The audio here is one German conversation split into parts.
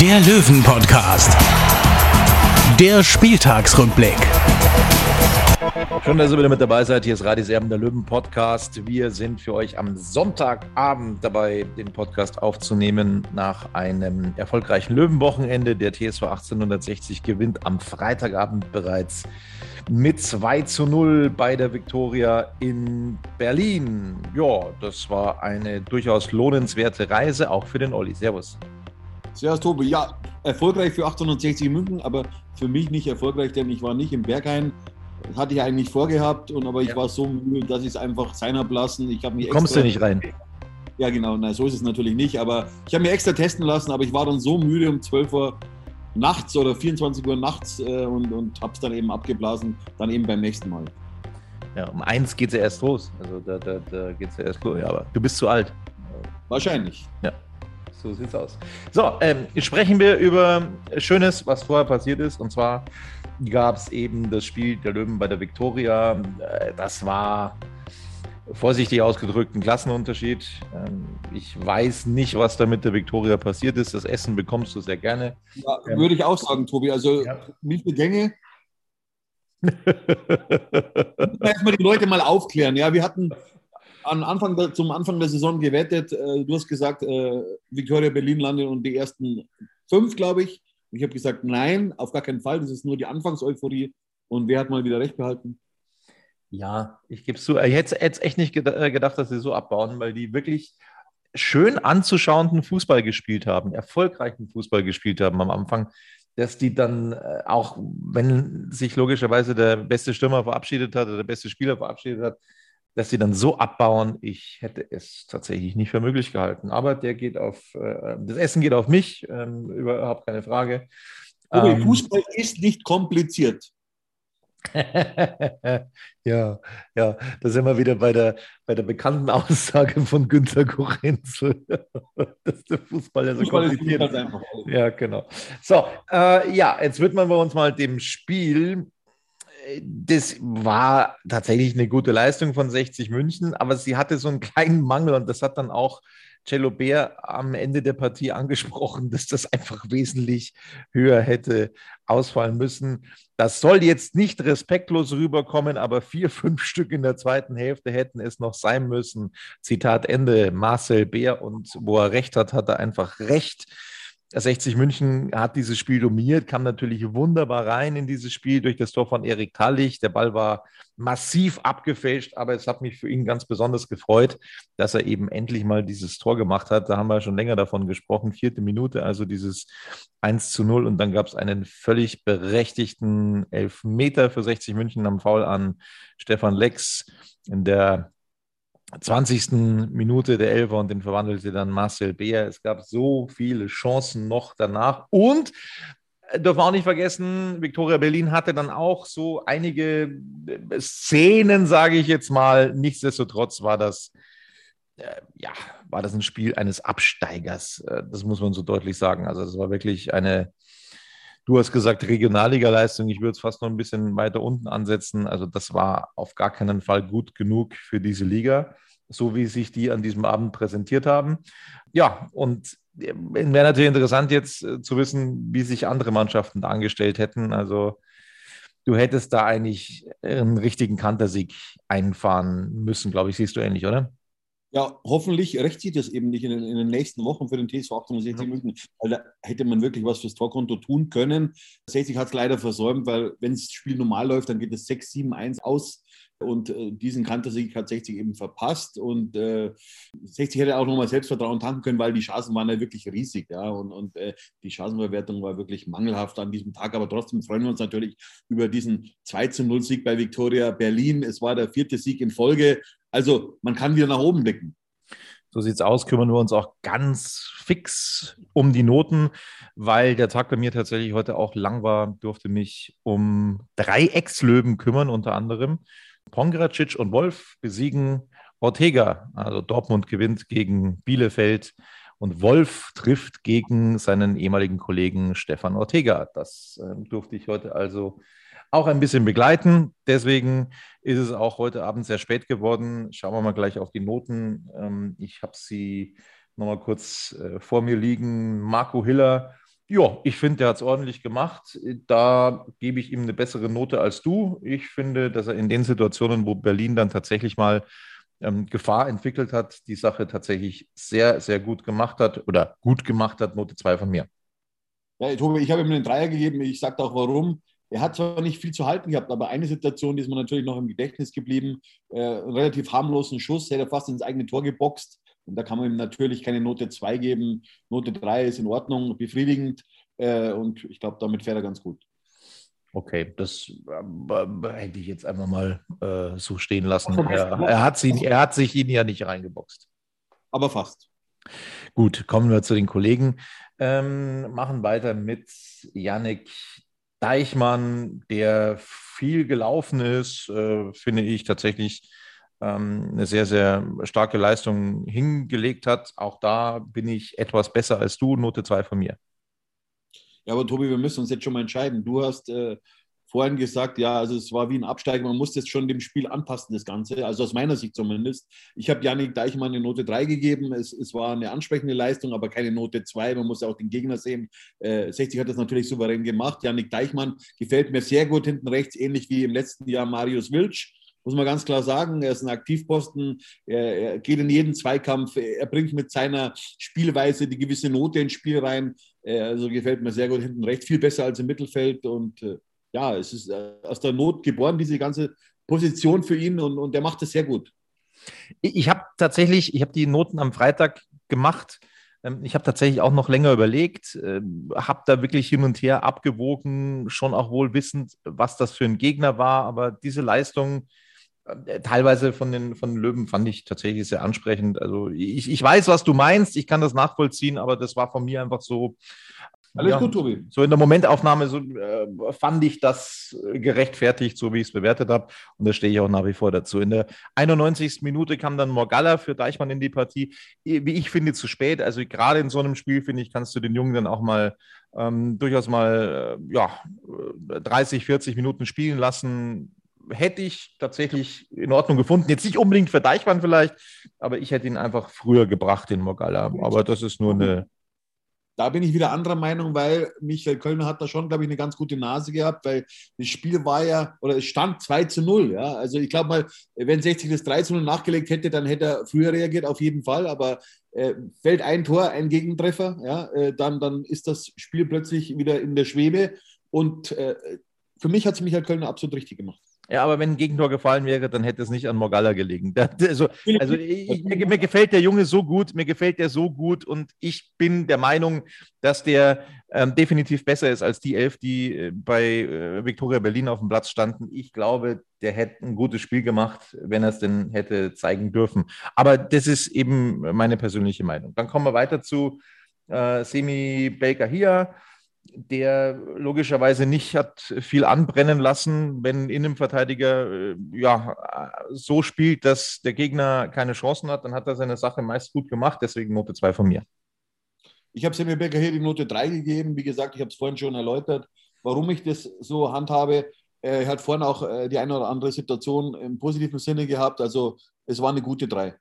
der Löwen-Podcast. Der Spieltagsrückblick. Schön, dass ihr wieder mit dabei seid. Hier ist Radis Erben, der Löwen-Podcast. Wir sind für euch am Sonntagabend dabei, den Podcast aufzunehmen nach einem erfolgreichen Löwenwochenende. Der TSV 1860 gewinnt am Freitagabend bereits mit 2 zu 0 bei der Viktoria in Berlin. Ja, das war eine durchaus lohnenswerte Reise, auch für den Olli. Servus. Servus Tobi. Ja, erfolgreich für 1860 München, aber für mich nicht erfolgreich, denn ich war nicht im Berghain. Das hatte ich eigentlich vorgehabt, und, aber ich Ja. war so müde, dass ich es einfach sein habe lassen. Ich mich Kommst du nicht rein? Ja, genau. Nein, so ist es natürlich nicht. Aber ich habe mir extra testen lassen, aber ich war dann so müde um 12 Uhr nachts oder 24 Uhr nachts äh, und, und habe es dann eben abgeblasen, dann eben beim nächsten Mal. Ja, um eins geht es ja erst los. Also da, da, da geht es ja erst los. Ja, aber du bist zu alt. Wahrscheinlich. Ja, so sieht's aus. So, ähm, sprechen wir über Schönes, was vorher passiert ist. Und zwar gab es eben das Spiel der Löwen bei der Viktoria. Äh, Das war vorsichtig ausgedrückt ein Klassenunterschied. Ähm, ich weiß nicht, was da mit der Viktoria passiert ist. Das Essen bekommst du sehr gerne. Ja. Würde ich auch sagen, Tobi. Also Ja. milde Gänge. Erstmal die Leute mal aufklären. Ja, wir hatten an Anfang der, zum Anfang der Saison gewettet. Äh, du hast gesagt, äh, Victoria Berlin landet und die ersten fünf, glaube ich. Ich habe gesagt, nein, auf gar keinen Fall. Das ist nur die Anfangseuphorie. Und wer hat mal wieder recht behalten? Ja, ich gebe es zu. Ich hätte hätte echt nicht äh, gedacht, dass sie so abbauen, weil die wirklich schön anzuschauenden Fußball gespielt haben, erfolgreichen Fußball gespielt haben am Anfang, dass die dann äh, auch, wenn sich logischerweise der beste Stürmer verabschiedet hat oder der beste Spieler verabschiedet hat, dass sie dann so abbauen, ich hätte es tatsächlich nicht für möglich gehalten. Aber der geht auf, äh, das Essen geht auf mich, ähm, überhaupt keine Frage. Tobi, Ähm, Fußball ist nicht kompliziert. ja, ja, da sind wir wieder bei der, bei der bekannten Aussage von Günter Korenzel, dass der Fußball ja so Fußball kompliziert ist. Ja, genau. So, äh, ja, jetzt widmen wir uns mal dem Spiel. Das war tatsächlich eine gute Leistung von 60 München, aber sie hatte so einen kleinen Mangel und das hat dann auch Cello Bär am Ende der Partie angesprochen, dass das einfach wesentlich höher hätte ausfallen müssen. Das soll jetzt nicht respektlos rüberkommen, aber vier, fünf Stück in der zweiten Hälfte hätten es noch sein müssen. Zitat Ende, Marcel Bär und wo er recht hat, hat er einfach recht. 60 München hat dieses Spiel dominiert, kam natürlich wunderbar rein in dieses Spiel durch das Tor von Erik Tallich. Der Ball war massiv abgefälscht, aber es hat mich für ihn ganz besonders gefreut, dass er eben endlich mal dieses Tor gemacht hat. Da haben wir schon länger davon gesprochen. Vierte Minute, also dieses 1 zu 0. Und dann gab es einen völlig berechtigten Elfmeter für 60 München am Foul an Stefan Lex in der 20. Minute der Elfer und den verwandelte dann Marcel Beer. Es gab so viele Chancen noch danach. Und äh, dürfen wir auch nicht vergessen, Viktoria Berlin hatte dann auch so einige äh, Szenen, sage ich jetzt mal. Nichtsdestotrotz war das, äh, ja, war das ein Spiel eines Absteigers. Äh, das muss man so deutlich sagen. Also es war wirklich eine, du hast gesagt, Regionalliga-Leistung. Ich würde es fast noch ein bisschen weiter unten ansetzen. Also das war auf gar keinen Fall gut genug für diese Liga, so wie sich die an diesem Abend präsentiert haben. Ja, und äh, wäre natürlich interessant jetzt äh, zu wissen, wie sich andere Mannschaften da angestellt hätten. Also du hättest da eigentlich einen richtigen Kantersieg einfahren müssen, glaube ich. Siehst du ähnlich, oder? Ja, hoffentlich rächt sich das eben nicht in den, in den nächsten Wochen für den TSV 1860 Mhm. München, weil da hätte man wirklich was fürs Torkonto tun können. 60 hat es leider versäumt, weil wenn das Spiel normal läuft, dann geht es 6, 7, 1 aus. Und äh, diesen Kantersieg hat 60 eben verpasst. Und äh, 60 hätte auch nochmal Selbstvertrauen tanken können, weil die Chancen waren ja wirklich riesig. Ja? Und, und äh, die Chancenverwertung war wirklich mangelhaft an diesem Tag. Aber trotzdem freuen wir uns natürlich über diesen 2 zu 0 Sieg bei Viktoria Berlin. Es war der vierte Sieg in Folge. Also man kann wieder nach oben blicken. So sieht's aus. Kümmern wir uns auch ganz fix um die Noten, weil der Tag bei mir tatsächlich heute auch lang war. Durfte mich um drei Ex-Löwen kümmern, unter anderem. Pongracic und Wolf besiegen Ortega. Also Dortmund gewinnt gegen Bielefeld und Wolf trifft gegen seinen ehemaligen Kollegen Stefan Ortega. Das äh, durfte ich heute also auch ein bisschen begleiten. Deswegen ist es auch heute Abend sehr spät geworden. Schauen wir mal gleich auf die Noten. Ähm, ich habe sie nochmal kurz äh, vor mir liegen. Marco Hiller, ja, ich finde, der hat es ordentlich gemacht. Da gebe ich ihm eine bessere Note als du. Ich finde, dass er in den Situationen, wo Berlin dann tatsächlich mal ähm, Gefahr entwickelt hat, die Sache tatsächlich sehr, sehr gut gemacht hat oder gut gemacht hat. Note 2 von mir. Ja, Tobi, ich habe ihm einen Dreier gegeben. Ich sage auch warum. Er hat zwar nicht viel zu halten gehabt, aber eine Situation, die ist mir natürlich noch im Gedächtnis geblieben. Äh, einen relativ harmlosen Schuss, hätte er fast ins eigene Tor geboxt. Und da kann man ihm natürlich keine Note 2 geben. Note 3 ist in Ordnung, befriedigend. Äh, und ich glaube, damit fährt er ganz gut. Okay, das äh, hätte ich jetzt einfach mal äh, so stehen lassen. Er, er, hat sie, er hat sich ihn ja nicht reingeboxt. Aber fast. Gut, kommen wir zu den Kollegen. Ähm, machen weiter mit Yannick Deichmann, der viel gelaufen ist, äh, finde ich tatsächlich ähm, eine sehr, sehr starke Leistung hingelegt hat. Auch da bin ich etwas besser als du, Note 2 von mir. Ja, aber Tobi, wir müssen uns jetzt schon mal entscheiden. Du hast äh, vorhin gesagt, ja, also es war wie ein Absteigen, man muss jetzt schon dem Spiel anpassen, das Ganze, also aus meiner Sicht zumindest. Ich habe Janik Deichmann eine Note 3 gegeben, es, es war eine ansprechende Leistung, aber keine Note 2, man muss auch den Gegner sehen. Äh, 60 hat das natürlich souverän gemacht. Janik Deichmann gefällt mir sehr gut hinten rechts, ähnlich wie im letzten Jahr Marius Wilsch muss man ganz klar sagen. Er ist ein Aktivposten, er, er, geht in jeden Zweikampf, er bringt mit seiner Spielweise die gewisse Note ins Spiel rein. Äh, also gefällt mir sehr gut hinten rechts, viel besser als im Mittelfeld und äh, ja, es ist äh, aus der Not geboren, diese ganze Position für ihn und, und er macht es sehr gut. Ich habe tatsächlich, ich habe die Noten am Freitag gemacht. Ähm, ich habe tatsächlich auch noch länger überlegt, ähm, habe da wirklich hin und her abgewogen, schon auch wohl wissend, was das für ein Gegner war. Aber diese Leistung, äh, teilweise von den, von den Löwen fand ich tatsächlich sehr ansprechend. Also ich, ich weiß, was du meinst, ich kann das nachvollziehen, aber das war von mir einfach so, alles ja, gut, Tobi. So in der Momentaufnahme so, äh, fand ich das gerechtfertigt, so wie ich es bewertet habe. Und da stehe ich auch nach wie vor dazu. In der 91. Minute kam dann Morgalla für Deichmann in die Partie. Wie ich finde, zu spät. Also gerade in so einem Spiel, finde ich, kannst du den Jungen dann auch mal ähm, durchaus mal äh, ja, 30, 40 Minuten spielen lassen. Hätte ich tatsächlich in Ordnung gefunden. Jetzt nicht unbedingt für Deichmann vielleicht, aber ich hätte ihn einfach früher gebracht, den Morgalla. Aber das ist nur eine da bin ich wieder anderer Meinung, weil Michael Kölner hat da schon, glaube ich, eine ganz gute Nase gehabt, weil das Spiel war ja, oder es stand 2 zu 0. Ja? Also ich glaube mal, wenn 60 das 3 zu 0 nachgelegt hätte, dann hätte er früher reagiert, auf jeden Fall. Aber äh, fällt ein Tor, ein Gegentreffer, ja, äh, dann, dann ist das Spiel plötzlich wieder in der Schwebe. Und äh, für mich hat es Michael Kölner absolut richtig gemacht. Ja, aber wenn ein Gegentor gefallen wäre, dann hätte es nicht an Morgalla gelegen. also, also ich, mir, mir, gefällt der Junge so gut, mir gefällt der so gut und ich bin der Meinung, dass der ähm, definitiv besser ist als die elf, die äh, bei äh, Viktoria Berlin auf dem Platz standen. Ich glaube, der hätte ein gutes Spiel gemacht, wenn er es denn hätte zeigen dürfen. Aber das ist eben meine persönliche Meinung. Dann kommen wir weiter zu äh, Semi Baker hier der logischerweise nicht hat viel anbrennen lassen, wenn Innenverteidiger äh, ja, so spielt, dass der Gegner keine Chancen hat, dann hat er seine Sache meist gut gemacht, deswegen Note 2 von mir. Ich habe Sammy Becker hier die Note 3 gegeben. Wie gesagt, ich habe es vorhin schon erläutert, warum ich das so handhabe. Er hat vorhin auch äh, die eine oder andere Situation im positiven Sinne gehabt. Also es war eine gute 3.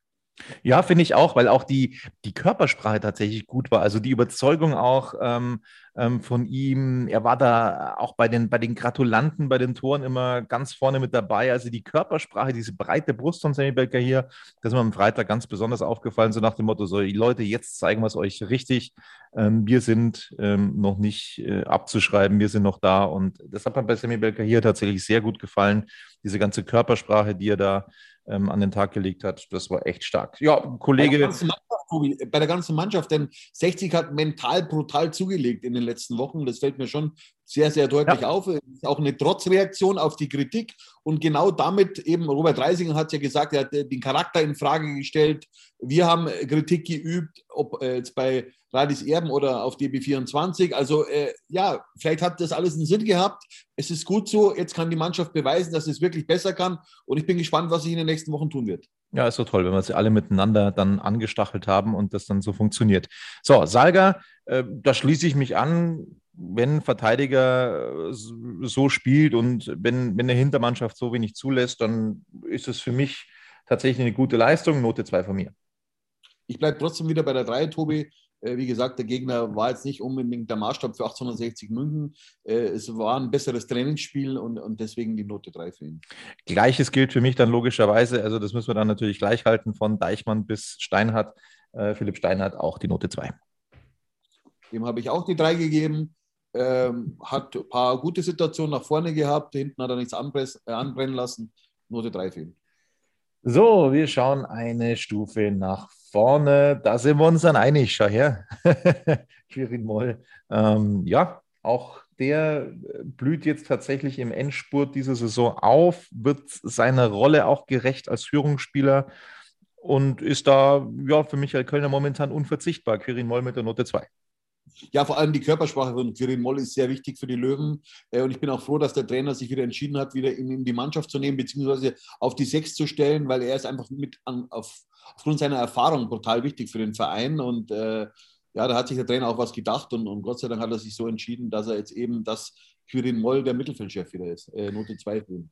Ja, finde ich auch, weil auch die, die Körpersprache tatsächlich gut war. Also die Überzeugung auch ähm, ähm, von ihm. Er war da auch bei den, bei den Gratulanten, bei den Toren immer ganz vorne mit dabei. Also die Körpersprache, diese breite Brust von Sammy Becker hier, das ist mir am Freitag ganz besonders aufgefallen, so nach dem Motto, so Leute, jetzt zeigen wir es euch richtig. Ähm, wir sind ähm, noch nicht äh, abzuschreiben, wir sind noch da. Und das hat mir bei Sammy Becker hier tatsächlich sehr gut gefallen. Diese ganze Körpersprache, die er da ähm, an den Tag gelegt hat. Das war echt stark. Ja, Kollege. Bei der, bei der ganzen Mannschaft, denn 60 hat mental brutal zugelegt in den letzten Wochen. Das fällt mir schon sehr, sehr deutlich ja. auf. Es ist auch eine Trotzreaktion auf die Kritik. Und genau damit eben, Robert Reisinger hat ja gesagt, er hat den Charakter in Frage gestellt. Wir haben Kritik geübt, ob äh, jetzt bei Radis Erben oder auf DB24. Also äh, ja, vielleicht hat das alles einen Sinn gehabt. Es ist gut so. Jetzt kann die Mannschaft beweisen, dass es wirklich besser kann. Und ich bin gespannt, was sich in den nächsten Wochen tun wird. Ja, ist so toll, wenn wir sie alle miteinander dann angestachelt haben und das dann so funktioniert. So, Salga, äh, da schließe ich mich an wenn ein Verteidiger äh, so spielt und wenn, wenn eine Hintermannschaft so wenig zulässt, dann ist es für mich tatsächlich eine gute Leistung. Note 2 von mir. Ich bleibe trotzdem wieder bei der 3, Tobi. Äh, wie gesagt, der Gegner war jetzt nicht unbedingt der Maßstab für 1860 München. Äh, es war ein besseres Trainingsspiel und, und deswegen die Note 3 für ihn. Gleiches gilt für mich dann logischerweise. Also, das müssen wir dann natürlich gleich halten von Deichmann bis Steinhardt. Philipp Steinhardt auch die Note 2. Dem habe ich auch die 3 gegeben. Ähm, hat ein paar gute Situationen nach vorne gehabt. Hinten hat er nichts äh, anbrennen lassen. Note 3 für ihn. So, wir schauen eine Stufe nach vorne. Da sind wir uns dann einig. Schau her. Quirin Moll. Ähm, ja, auch der blüht jetzt tatsächlich im Endspurt dieser Saison auf, wird seiner Rolle auch gerecht als Führungsspieler und ist da ja, für Michael Kölner momentan unverzichtbar. Quirin Moll mit der Note 2. Ja, vor allem die Körpersprache von Quirin Moll ist sehr wichtig für die Löwen. Äh, und ich bin auch froh, dass der Trainer sich wieder entschieden hat, wieder ihn in die Mannschaft zu nehmen, beziehungsweise auf die Sechs zu stellen, weil er ist einfach mit an, auf, aufgrund seiner Erfahrung brutal wichtig für den Verein. Und äh, ja, da hat sich der Trainer auch was gedacht und, und, Gott sei Dank hat er sich so entschieden, dass er jetzt eben das Quirin Moll der Mittelfeldchef wieder ist. Äh, Note 2 für ihn.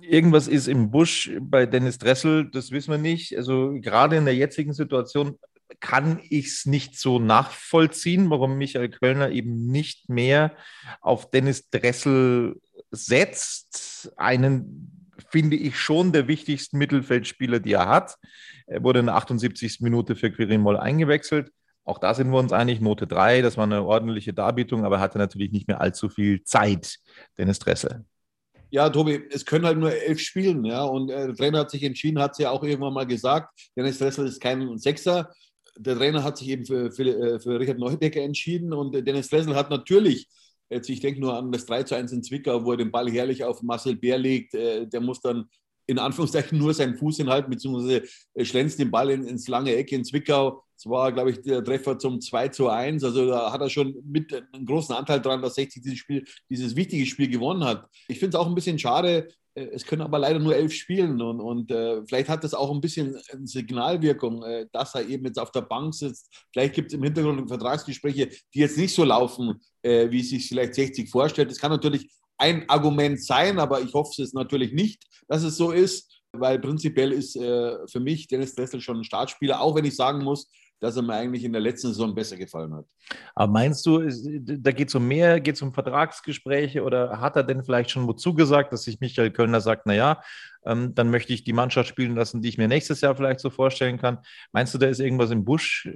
Irgendwas ist im Busch bei Dennis Dressel, das wissen wir nicht. Also gerade in der jetzigen Situation kann ich es nicht so nachvollziehen, warum Michael Kölner eben nicht mehr auf Dennis Dressel setzt. Einen finde ich schon der wichtigsten Mittelfeldspieler, die er hat. Er wurde in der 78. Minute für Quirin Moll eingewechselt. Auch da sind wir uns einig, Note 3, das war eine ordentliche Darbietung, aber er hatte natürlich nicht mehr allzu viel Zeit, Dennis Dressel. Ja, Tobi, es können halt nur elf spielen, ja. Und äh, der Trainer hat sich entschieden, hat es ja auch irgendwann mal gesagt, Dennis Dressel ist kein Sechser, der Trainer hat sich eben für, für, äh, für Richard Neudecker entschieden und Dennis Dressel hat natürlich, jetzt ich denke nur an das 3 zu 1 in Zwickau, wo er den Ball herrlich auf Marcel Bär legt, äh, der muss dann in Anführungszeichen nur seinen Fuß hinhalten, beziehungsweise schlänzt den Ball in, ins lange Eck in Zwickau. Das war, glaube ich, der Treffer zum 2 zu 1. Also da hat er schon mit einem großen Anteil daran, dass 60 dieses Spiel, dieses wichtige Spiel gewonnen hat. Ich finde es auch ein bisschen schade, äh, es können aber leider nur elf spielen und, und äh, vielleicht hat das auch ein bisschen eine Signalwirkung, äh, dass er eben jetzt auf der Bank sitzt. Vielleicht gibt es im Hintergrund Vertragsgespräche, die jetzt nicht so laufen, äh, wie sich vielleicht 60 vorstellt. Das kann natürlich ein Argument sein, aber ich hoffe es natürlich nicht, dass es so ist, weil prinzipiell ist äh, für mich Dennis Dressel schon ein Startspieler, auch wenn ich sagen muss, dass er mir eigentlich in der letzten Saison besser gefallen hat. Aber meinst du, da geht es um mehr, geht es um Vertragsgespräche oder hat er denn vielleicht schon wo zugesagt, dass sich Michael Kölner sagt, naja, ähm, dann möchte ich die Mannschaft spielen lassen, die ich mir nächstes Jahr vielleicht so vorstellen kann. Meinst du, da ist irgendwas im Busch?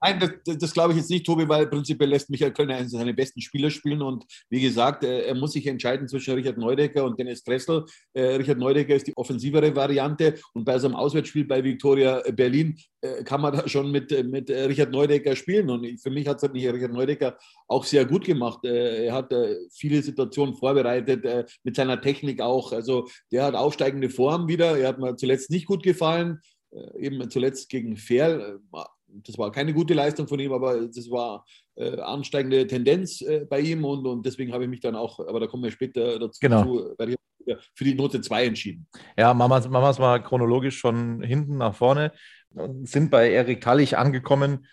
Nein, das, das glaube ich jetzt nicht, Tobi, weil prinzipiell lässt Michael Kölner seiner besten Spieler spielen und wie gesagt, er muss sich entscheiden zwischen Richard Neudecker und Dennis Dressel. Äh, Richard Neudecker ist die offensivere Variante und bei so einem Auswärtsspiel bei Viktoria Berlin äh, kann man da schon mit, mit Richard Neudecker spielen und für mich hat es Richard Neudecker auch sehr gut gemacht. Äh, er hat viele Situationen vorbereitet, mit seiner Technik auch. Also der hat aufsteigende ansteigende Form wieder. Er hat mir zuletzt nicht gut gefallen. Äh, eben zuletzt gegen Fair. Äh, das war keine gute Leistung von ihm, aber das war äh, ansteigende Tendenz bei ihm und, und deswegen habe ich mich dann auch, aber da kommen wir später dazu, genau. für die Note 2 entschieden. Ja, machen wir es mal chronologisch von hinten nach vorne sind bei Erik Tallich angekommen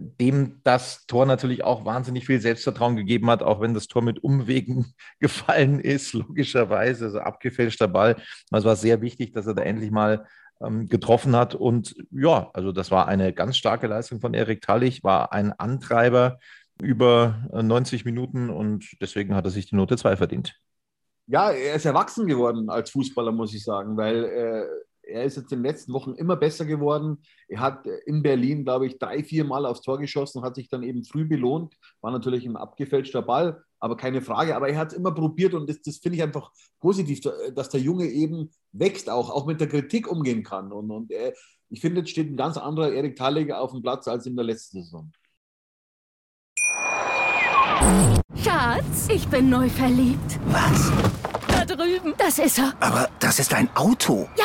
dem das Tor natürlich auch wahnsinnig viel Selbstvertrauen gegeben hat, auch wenn das Tor mit Umwegen gefallen ist, logischerweise, also abgefälschter Ball. Es war sehr wichtig, dass er da endlich mal ähm, getroffen hat. Und ja, also das war eine ganz starke Leistung von Erik Tallich, war ein Antreiber über 90 äh, Minuten und deswegen hat er sich die Note 2 verdient. Ja, er ist erwachsen geworden als Fußballer, muss ich sagen, weil äh, er ist jetzt in den letzten Wochen immer besser geworden. Er hat in Berlin, glaube ich, drei, vier Mal aufs Tor geschossen, hat sich dann eben früh belohnt. War natürlich ein abgefälschter Ball, aber keine Frage. Aber er hat es immer probiert und das, das finde ich einfach positiv, dass der Junge eben wächst, auch, auch mit der Kritik umgehen kann. Und, und er, ich finde, jetzt steht ein ganz anderer Erik Thalliger auf dem Platz als in der letzten Saison. Schatz, ich bin neu verliebt. Was? Da drüben. Das ist er. Aber das ist ein Auto. Ja,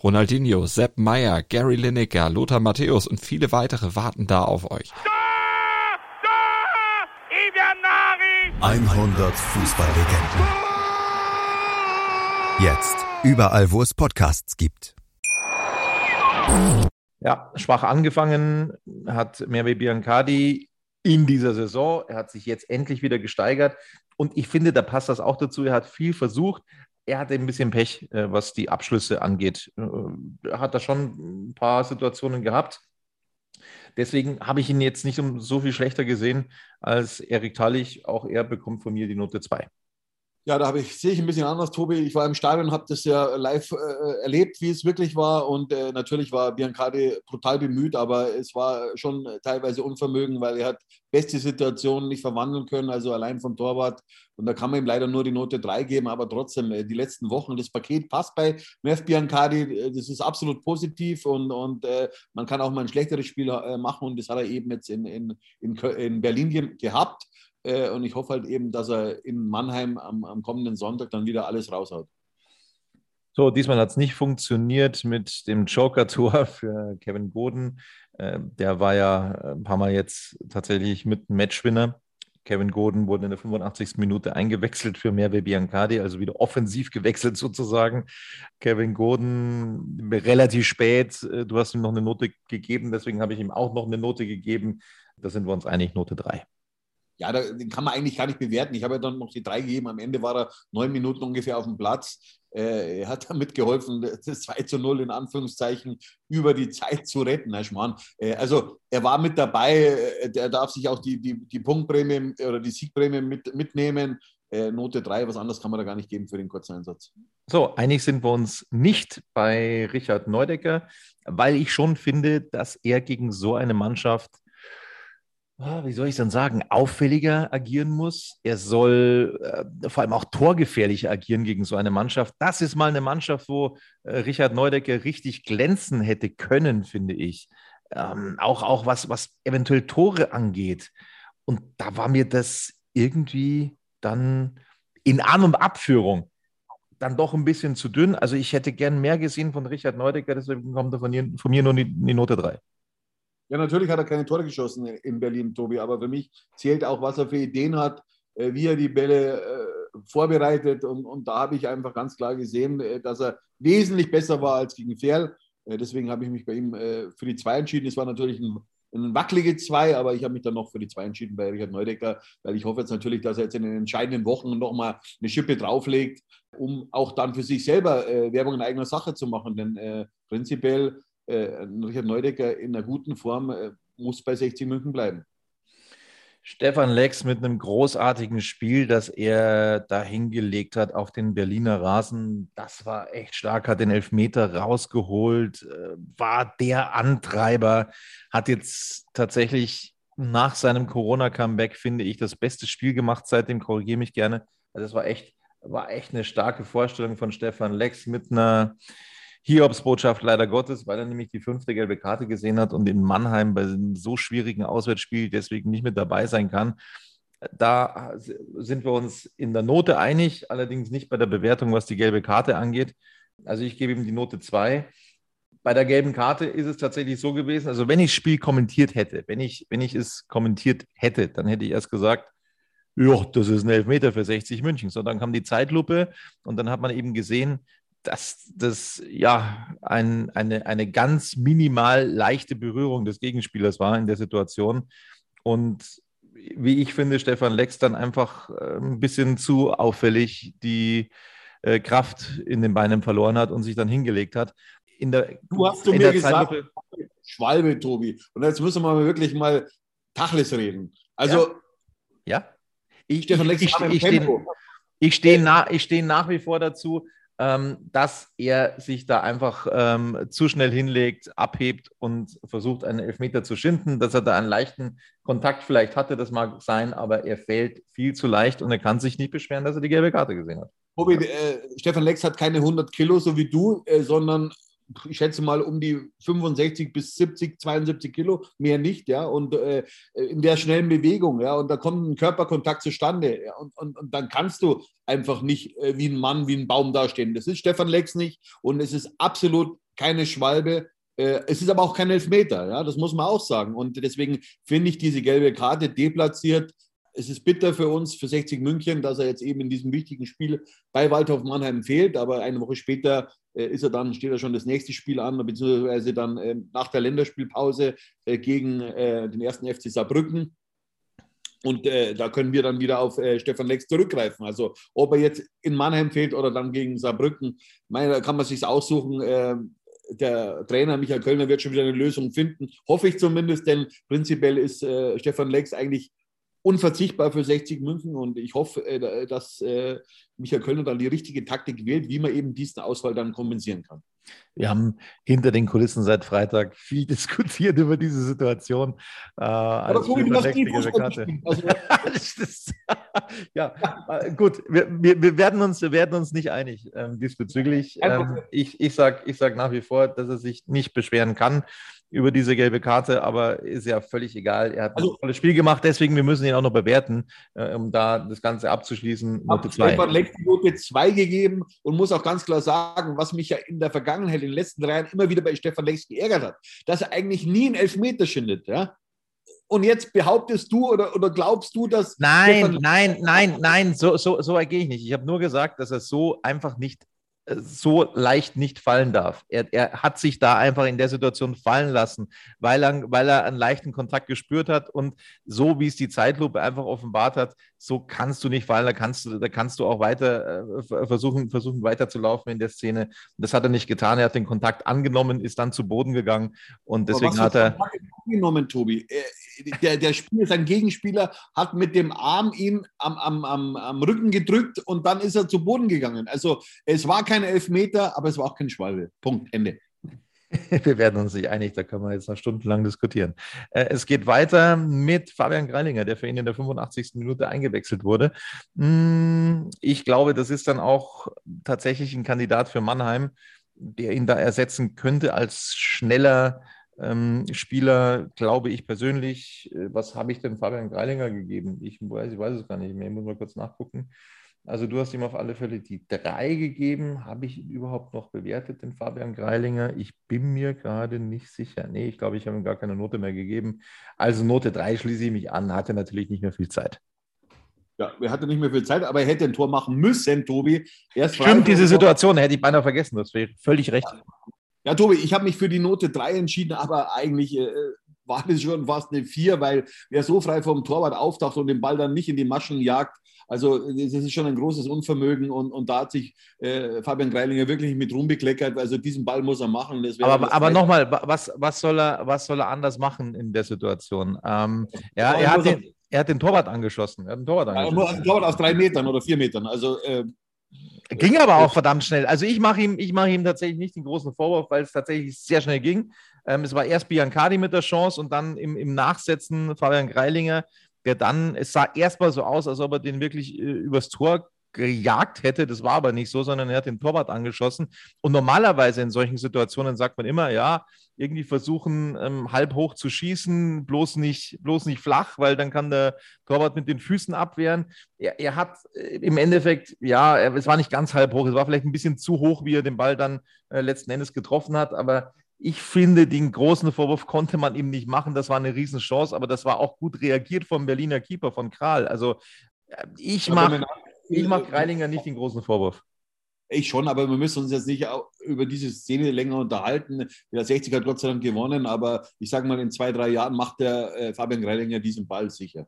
Ronaldinho, Sepp Meyer, Gary Lineker, Lothar Matthäus und viele weitere warten da auf euch. 100 Fußballlegenden. Jetzt überall, wo es Podcasts gibt. Ja, schwach angefangen hat Merve Biancardi in dieser Saison. Er hat sich jetzt endlich wieder gesteigert. Und ich finde, da passt das auch dazu. Er hat viel versucht. Er hatte ein bisschen Pech, äh, was die Abschlüsse angeht. Äh, er hat da schon ein paar Situationen gehabt. Deswegen habe ich ihn jetzt nicht so viel schlechter gesehen als Erik Tallich. Auch er bekommt von mir die Note 2. Ja, da habe ich, sehe ich ein bisschen anders, Tobi. Ich war im Stadion, habe das ja live äh, erlebt, wie es wirklich war. Und äh, natürlich war Biancardi brutal bemüht, aber es war schon teilweise Unvermögen, weil er hat beste Situationen nicht verwandeln können, also allein vom Torwart. Und da kann man ihm leider nur die Note 3 geben, aber trotzdem, äh, die letzten Wochen, das Paket passt bei Mev Biancardi, äh, das ist absolut positiv und, und äh, man kann auch mal ein schlechteres Spiel äh, machen und das hat er eben jetzt in, in, in, in Berlin ge gehabt. Äh, und ich hoffe halt eben, dass er in Mannheim am, am kommenden Sonntag dann wieder alles raushaut. So, diesmal hat es nicht funktioniert mit dem Joker-Tor für Kevin Goden. Äh, der war ja ein paar Mal jetzt tatsächlich mit Matchwinner. Kevin Goden wurde in der 85. Minute eingewechselt für Merve Biancardi, also wieder offensiv gewechselt sozusagen. Kevin Goden relativ spät, äh, du hast ihm noch eine Note gegeben, deswegen habe ich ihm auch noch eine Note gegeben. Da sind wir uns einig, Note 3 ja, den kann man eigentlich gar nicht bewerten. Ich habe ja dann noch die drei gegeben. Am Ende war er neun Minuten ungefähr auf dem Platz. Äh, er hat damit geholfen, das 2 zu 0 in Anführungszeichen über die Zeit zu retten, Herr Schmarrn. Äh, also er war mit dabei, äh, der darf sich auch die, die, die Punktprämie oder die Siegprämie mit, mitnehmen. Äh, Note 3, was anderes kann man da gar nicht geben für den Kurzeinsatz. So, einig sind wir uns nicht bei Richard Neudecker, weil ich schon finde, dass er gegen so eine Mannschaft wie soll ich dann sagen, auffälliger agieren muss. Er soll äh, vor allem auch torgefährlicher agieren gegen so eine Mannschaft. Das ist mal eine Mannschaft, wo äh, Richard Neudecker richtig glänzen hätte können, finde ich. Ähm, auch, auch was, was eventuell Tore angeht. Und da war mir das irgendwie dann in An- und Abführung dann doch ein bisschen zu dünn. Also ich hätte gern mehr gesehen von Richard Neudecker, deswegen kommt er von, von mir nur die, die Note 3. Ja, natürlich hat er keine Tore geschossen in Berlin, Tobi, aber für mich zählt auch, was er für Ideen hat, äh, wie er die Bälle äh, vorbereitet. Und, und da habe ich einfach ganz klar gesehen, äh, dass er wesentlich besser war als gegen Ferl. Deswegen habe ich mich bei ihm für die zwei entschieden. Es war natürlich ein, ein wackelige zwei, aber ich habe mich dann noch für die zwei entschieden bei Richard Neudecker, weil ich hoffe jetzt natürlich, dass er jetzt in den entscheidenden Wochen nochmal eine Schippe drauflegt, um auch dann für sich selber Werbung in eigener Sache zu machen. Denn prinzipiell Richard Neudecker in einer guten Form äh, muss bei 60 München bleiben. Stefan Lex mit einem großartigen Spiel, das er da hingelegt hat auf den Berliner Rasen. Das war echt stark, hat den Elfmeter rausgeholt, äh, war der Antreiber, hat jetzt tatsächlich nach seinem Corona-Comeback, finde ich, das beste Spiel gemacht seitdem, korrigiere mich gerne. Also das war echt, war echt eine starke Vorstellung von Stefan Lex mit einer Hiobsbotschaft leider Gottes, weil er nämlich die fünfte gelbe Karte gesehen hat und in Mannheim bei einem so schwierigen Auswärtsspiel deswegen nicht mit dabei sein kann. Da sind wir uns in der Note einig, allerdings nicht bei der Bewertung, was die gelbe Karte angeht. Also ich gebe ihm die Note 2. Bei der gelben Karte ist es tatsächlich so gewesen, also wenn ich das Spiel kommentiert hätte, wenn ich, wenn ich es kommentiert hätte, dann hätte ich erst gesagt, ja, das ist ein Elfmeter für 60 München. So, dann kam die Zeitlupe und dann hat man eben gesehen, dass das ja ein, eine, eine ganz minimal leichte Berührung des Gegenspielers war in der Situation. Und wie ich finde, Stefan Lex dann einfach äh, ein bisschen zu auffällig die äh, Kraft in den Beinen verloren hat und sich dann hingelegt hat. In der, du hast zu mir gesagt, Schwalbe, Tobi. Und jetzt müssen wir wirklich mal Tachles reden. Also, ja. ja. Ich, Stefan Lex ich, ich, ich, Ich stehe na, ich stehe nach wie vor dazu, dass er sich da einfach ähm, zu schnell hinlegt, abhebt und versucht, einen Elfmeter zu schinden. Dass er da einen leichten Kontakt vielleicht hatte, das mag sein, aber er fällt viel zu leicht und er kann sich nicht beschweren, dass er die gelbe Karte gesehen hat. Tobi, äh, Stefan Lex hat keine 100 Kilo, so wie du, äh, sondern ich schätze mal um die 65 bis 70, 72 Kilo, mehr nicht, ja, und äh, in der schnellen Bewegung, ja, und da kommt ein Körperkontakt zustande, ja, und, und, und dann kannst du einfach nicht äh, wie ein Mann, wie ein Baum dastehen. Das ist Stefan Lex nicht und es ist absolut keine Schwalbe. Äh, es ist aber auch kein Elfmeter, ja, das muss man auch sagen. Und deswegen finde ich diese gelbe Karte deplatziert es ist bitter für uns, für 60 München, dass er jetzt eben in diesem wichtigen Spiel bei Waldhof Mannheim fehlt. Aber eine Woche später äh, ist er dann, steht er schon das nächste Spiel an, beziehungsweise dann äh, nach der Länderspielpause äh, gegen äh, den ersten FC Saarbrücken. Und äh, da können wir dann wieder auf äh, Stefan Lex zurückgreifen. Also ob er jetzt in Mannheim fehlt oder dann gegen Saarbrücken, meine, da kann man sich aussuchen der Trainer Michael Kölner wird schon wieder eine Lösung finden. Hoffe ich zumindest, denn prinzipiell ist äh, Stefan Lex eigentlich unverzichtbar für 60 München und ich hoffe, äh, dass äh, Michael Kölner dann die richtige Taktik wählt, wie man eben diesen Ausfall dann kompensieren kann. Wir haben hinter den Kulissen seit Freitag viel diskutiert über diese Situation. Äh, Aber so, nie Karte. Also, ja, äh, gut, wir, wir, wir, werden uns, wir werden uns nicht einig ähm, diesbezüglich. Ähm, ich ich sage ich sag nach wie vor, dass er sich nicht beschweren kann über diese gelbe Karte, aber ist ja völlig egal. Er hat also, ein tolles Spiel gemacht, deswegen wir müssen ihn auch noch bewerten, äh, um da das Ganze abzuschließen. Note 2. Note 2 gegeben und muss auch ganz klar sagen, was mich ja in der Vergangenheit, in den letzten drei Jahren immer wieder bei Stefan Lex geärgert hat, dass er eigentlich nie einen Elfmeter schindet. Ja? Und jetzt behauptest du oder, oder glaubst du, dass. Nein, Stefan nein, nein, nein, so, so, so ergehe ich nicht. Ich habe nur gesagt, dass er so einfach nicht so leicht nicht fallen darf. Er, er, hat sich da einfach in der Situation fallen lassen, weil er, weil er einen leichten Kontakt gespürt hat und so wie es die Zeitlupe einfach offenbart hat, so kannst du nicht fallen, da kannst du, da kannst du auch weiter äh, versuchen, versuchen weiterzulaufen in der Szene. Das hat er nicht getan. Er hat den Kontakt angenommen, ist dann zu Boden gegangen und deswegen hat er angenommen, Tobi. Der, der Spieler, sein Gegenspieler hat mit dem Arm ihn am, am, am, am Rücken gedrückt und dann ist er zu Boden gegangen. Also es war kein Elfmeter, aber es war auch kein Schwalbe. Punkt. Ende. Wir werden uns nicht einig, da können wir jetzt noch stundenlang diskutieren. Äh, es geht weiter mit Fabian Greilinger, der für ihn in der 85. Minute eingewechselt wurde. Hm, ich glaube, das ist dann auch tatsächlich ein Kandidat für Mannheim, der ihn da ersetzen könnte als schneller ähm, Spieler, glaube ich persönlich. Äh, was habe ich denn Fabian Greilinger gegeben? Ich weiß, ich weiß es gar nicht mehr, ich muss mal kurz nachgucken. Also du hast ihm auf alle Fälle die drei gegeben. Habe ich ihn überhaupt noch bewertet, den Fabian Greilinger? Ich bin mir gerade nicht sicher. Nee, ich glaube, ich habe ihm gar keine Note mehr gegeben. Also Note drei schließe ich mich an. Hatte natürlich nicht mehr viel Zeit. Ja, er hatte nicht mehr viel Zeit, aber er hätte ein Tor machen müssen, Tobi. Erst Stimmt, diese Situation hätte ich beinahe vergessen. Das wäre völlig recht. Ja, Tobi, ich habe mich für die Note 3 entschieden, aber eigentlich äh, war das schon fast eine 4, weil wer so frei vom Torwart auftaucht und den Ball dann nicht in die Maschen jagt, also das ist schon ein großes Unvermögen und, und da hat sich äh, Fabian Greilinger wirklich mit rumbekleckert. Also diesen Ball muss er machen. aber aber nochmal, was, was, soll er, was soll er anders machen in der Situation? Ähm, ja, er, hat den, er hat den Torwart angeschossen. Er hat den Torwart angeschossen. Ja, einen Torwart aus drei Metern oder vier Metern. Also äh, Ging aber auch verdammt schnell. Also ich mache ihm, mach ihm tatsächlich nicht den großen Vorwurf, weil es tatsächlich sehr schnell ging. Ähm, es war erst Biancardi mit der Chance und dann im, im Nachsetzen Fabian Greilinger der dann, es sah erstmal so aus, als ob er den wirklich äh, übers Tor gejagt hätte. Das war aber nicht so, sondern er hat den Torwart angeschossen. Und normalerweise in solchen Situationen sagt man immer, ja, irgendwie versuchen, ähm, halb hoch zu schießen, bloß nicht, bloß nicht flach, weil dann kann der Torwart mit den Füßen abwehren. Er, er hat äh, im Endeffekt, ja, er, es war nicht ganz halb hoch, es war vielleicht ein bisschen zu hoch, wie er den Ball dann äh, letzten Endes getroffen hat, aber ich finde, den großen Vorwurf konnte man ihm nicht machen. Das war eine Riesenchance, aber das war auch gut reagiert vom Berliner Keeper, von Kral. Also äh, ich mache ich mach Greilinger nicht den großen Vorwurf. Ich schon, aber wir müssen uns jetzt nicht über diese Szene länger unterhalten. Der 60 hat Gott sei Dank gewonnen, aber ich sage mal, in zwei, drei Jahren macht der äh, Fabian Greilinger diesen Ball sicher.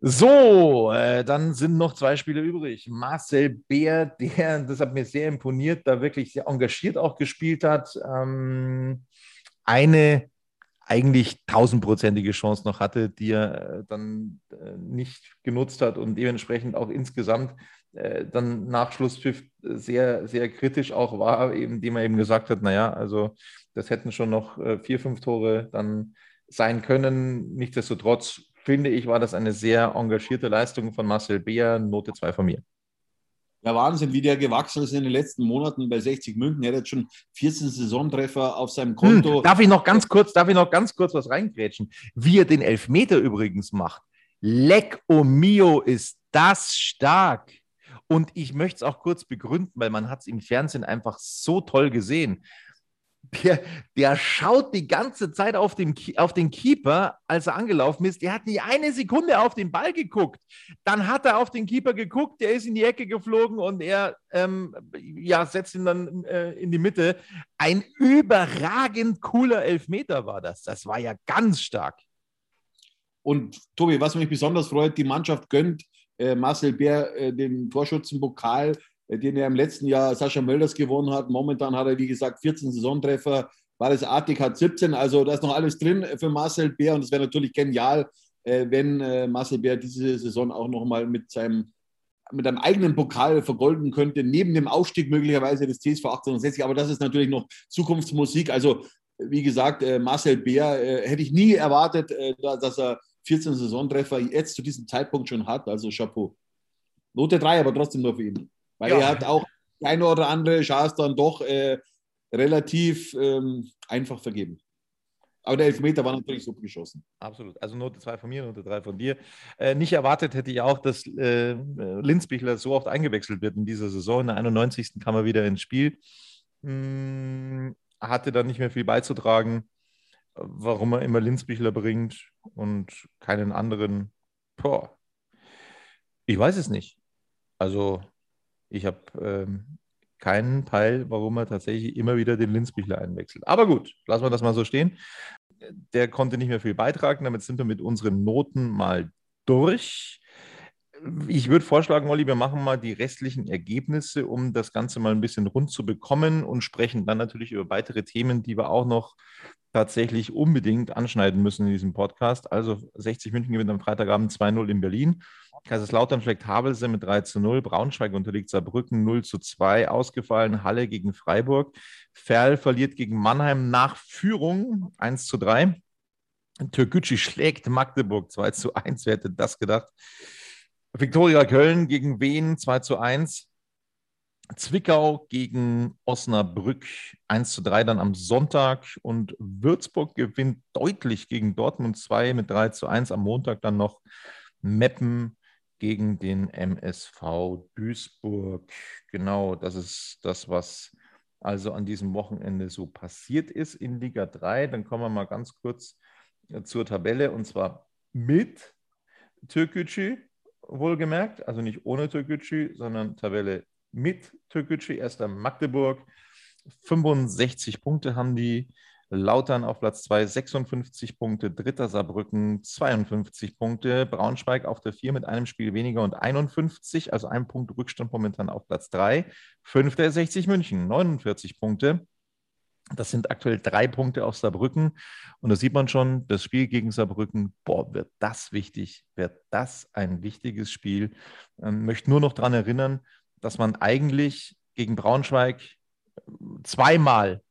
So, äh, dann sind noch zwei Spiele übrig. Marcel Bär, der, das hat mir sehr imponiert, da wirklich sehr engagiert auch gespielt hat. Ähm, eine eigentlich tausendprozentige Chance noch hatte, die er äh, dann äh, nicht genutzt hat und dementsprechend auch insgesamt äh, dann nach Schlusspfiff sehr, sehr kritisch auch war, eben, dem er eben gesagt hat, naja, also das hätten schon noch vier, fünf Tore dann sein können. Nichtsdestotrotz finde ich, war das eine sehr engagierte Leistung von Marcel Beer, Note 2 von mir. Ja, Wahnsinn, wie der gewachsen ist in den letzten Monaten bei 60 München. Er hat jetzt schon 14 Saisontreffer auf seinem Konto. Hm, darf ich noch ganz kurz, darf ich noch ganz kurz was reingrätschen? Wie er den Elfmeter übrigens macht. Leck o mio ist das stark. Und ich möchte es auch kurz begründen, weil man hat es im Fernsehen einfach so toll gesehen der, der schaut die ganze Zeit auf den, auf den Keeper, als er angelaufen ist. Der hat nie eine Sekunde auf den Ball geguckt. Dann hat er auf den Keeper geguckt, der ist in die Ecke geflogen und er ähm, ja, setzt ihn dann äh, in die Mitte. Ein überragend cooler Elfmeter war das. Das war ja ganz stark. Und Tobi, was mich besonders freut, die Mannschaft gönnt äh, Marcel Bär äh, den Torschützenpokal den er im letzten Jahr Sascha Mölders gewonnen hat. Momentan hat er, wie gesagt, 14 Saisontreffer. Baris Artik hat 17, also da ist noch alles drin für Marcel Bär und es wäre natürlich genial, äh, wenn äh, Marcel Bär diese Saison auch nochmal mit seinem mit einem eigenen Pokal vergolden könnte, neben dem Aufstieg möglicherweise des TSV 1860. Aber das ist natürlich noch Zukunftsmusik. Also, wie gesagt, Marcel Bär hätte ich nie erwartet, dass er 14 Saisontreffer jetzt zu diesem Zeitpunkt schon hat. Also Chapeau. Note 3, aber trotzdem nur für ihn. Weil ja. er hat auch eine oder andere Chance dann doch äh, relativ ähm, einfach vergeben. Aber der Elfmeter war natürlich super geschossen. Absolut. Also Note 2 von mir, Note 3 von dir. Äh, nicht erwartet hätte ich auch, dass äh, Linzbichler so oft eingewechselt wird in dieser Saison. In der 91. kam er wieder ins Spiel. Hm, hatte dann nicht mehr viel beizutragen, warum er immer Linzbichler bringt und keinen anderen. Boah. Ich weiß es nicht. Also ich habe ähm, keinen Peil, warum er tatsächlich immer wieder den Linzbichler einwechselt. Aber gut, lassen wir das mal so stehen. Der konnte nicht mehr viel beitragen. Damit sind wir mit unseren Noten mal durch. Ich würde vorschlagen, Olli, wir machen mal die restlichen Ergebnisse, um das Ganze mal ein bisschen rund zu bekommen und sprechen dann natürlich über weitere Themen, die wir auch noch tatsächlich unbedingt anschneiden müssen in diesem Podcast. Also 60 München gewinnt am Freitagabend 2-0 in Berlin. Kaiserslautern schlägt Havelse mit 3 zu 0. Braunschweig unterliegt Saarbrücken 0 zu 2. Ausgefallen Halle gegen Freiburg. Ferl verliert gegen Mannheim nach Führung 1 zu 3. Türkgücü schlägt Magdeburg 2 zu 1. Wer hätte das gedacht? Viktoria Köln gegen Wien 2 zu 1. Zwickau gegen Osnabrück 1 zu 3 dann am Sonntag und Würzburg gewinnt deutlich gegen Dortmund 2 mit 3 zu 1 am Montag dann noch Meppen gegen den MSV Duisburg. Genau, das ist das, was also an diesem Wochenende so passiert ist in Liga 3. Dann kommen wir mal ganz kurz äh, zur Tabelle und zwar mit Türkgücü, wohlgemerkt, also nicht ohne Türkgücü, sondern Tabelle mit Türkgücü, erster Magdeburg. 65 Punkte haben die, Lautern auf Platz 2 56 Punkte, dritter Saarbrücken 52 Punkte, Braunschweig auf der 4 mit einem Spiel weniger und 51, also ein Punkt Rückstand momentan auf Platz 3. Fünfter 60 München, 49 Punkte. Das sind aktuell drei Punkte auf Saarbrücken. Und da sieht man schon, das Spiel gegen Saarbrücken, boah, wird das wichtig, wird das ein wichtiges Spiel. Ich ähm, möchte nur noch daran erinnern, dass man eigentlich gegen Braunschweig zweimal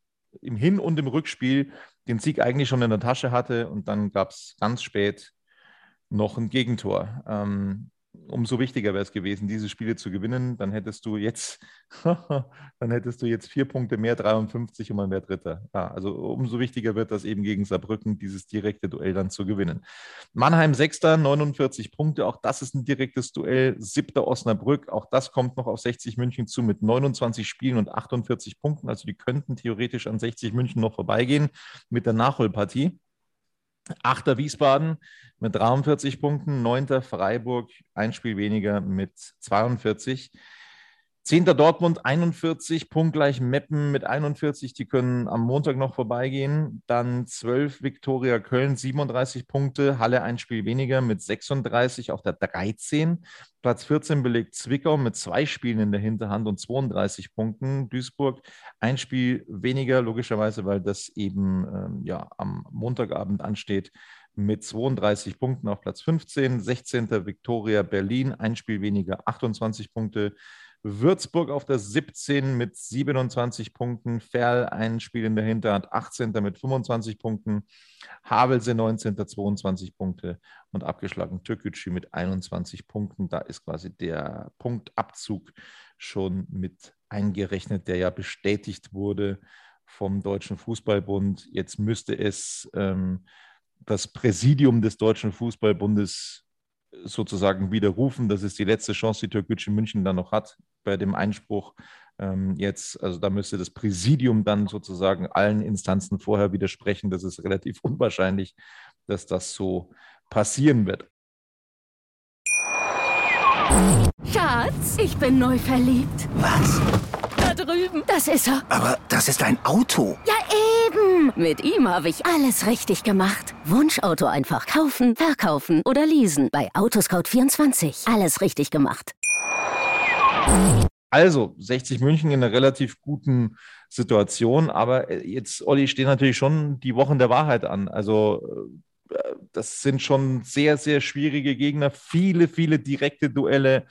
im Hin- und im Rückspiel den Sieg eigentlich schon in der Tasche hatte und dann gab es ganz spät noch ein Gegentor. Ähm, umso wichtiger wäre es gewesen, diese Spiele zu gewinnen. Dann hättest du jetzt, dann hättest du jetzt vier Punkte mehr, 53 und man wäre Dritter. Ja, also umso wichtiger wird das eben gegen Saarbrücken, dieses direkte Duell dann zu gewinnen. Mannheim Sechster, 49 Punkte. Auch das ist ein direktes Duell. Siebter Osnabrück. Auch das kommt noch auf 60 München zu mit 29 Spielen und 48 Punkten. Also die könnten theoretisch an 60 München noch vorbeigehen mit der Nachholpartie. Achter Wiesbaden mit 43 Punkten, neunter Freiburg, ein Spiel weniger mit 42. Zehnter Dortmund 41, punktgleich Meppen mit 41, die können am Montag noch vorbeigehen. Dann 12 Viktoria Köln, 37 Punkte, Halle ein Spiel weniger mit 36 auf der 13. Platz 14 belegt Zwickau mit zwei Spielen in der Hinterhand und 32 Punkten. Duisburg ein Spiel weniger, logischerweise, weil das eben ähm, ja, am Montagabend ansteht mit 32 Punkten auf Platz 15. 16. Viktoria Berlin, ein Spiel weniger, 28 Punkte. Würzburg auf der 17 mit 27 Punkten, Ferl ein Spiel in der Hinterhand, 18. mit 25 Punkten, Havelse 19. 22 Punkte und abgeschlagen Türkgücü mit 21 Punkten. Da ist quasi der Punktabzug schon mit eingerechnet, der ja bestätigt wurde vom Deutschen Fußballbund. Jetzt müsste es ähm, das Präsidium des Deutschen Fußballbundes sozusagen widerrufen. Das ist die letzte Chance, die Türkgücü München dann noch hat bei dem Einspruch. Ähm, jetzt, also da müsste das Präsidium dann sozusagen allen Instanzen vorher widersprechen. Das ist relativ unwahrscheinlich, dass das so passieren wird. Schatz, ich bin neu verliebt. Was? Da drüben. Das ist er. Aber das ist ein Auto. Ja, eben. Mit ihm habe ich alles richtig gemacht. Wunschauto einfach kaufen, verkaufen oder leasen. Bei Autoscout24. Alles richtig gemacht. Also 60 München in einer relativ guten Situation, aber äh, jetzt, Olli, stehen natürlich schon die Wochen der Wahrheit an. Also äh, das sind schon sehr, sehr schwierige Gegner, viele, viele direkte Duelle.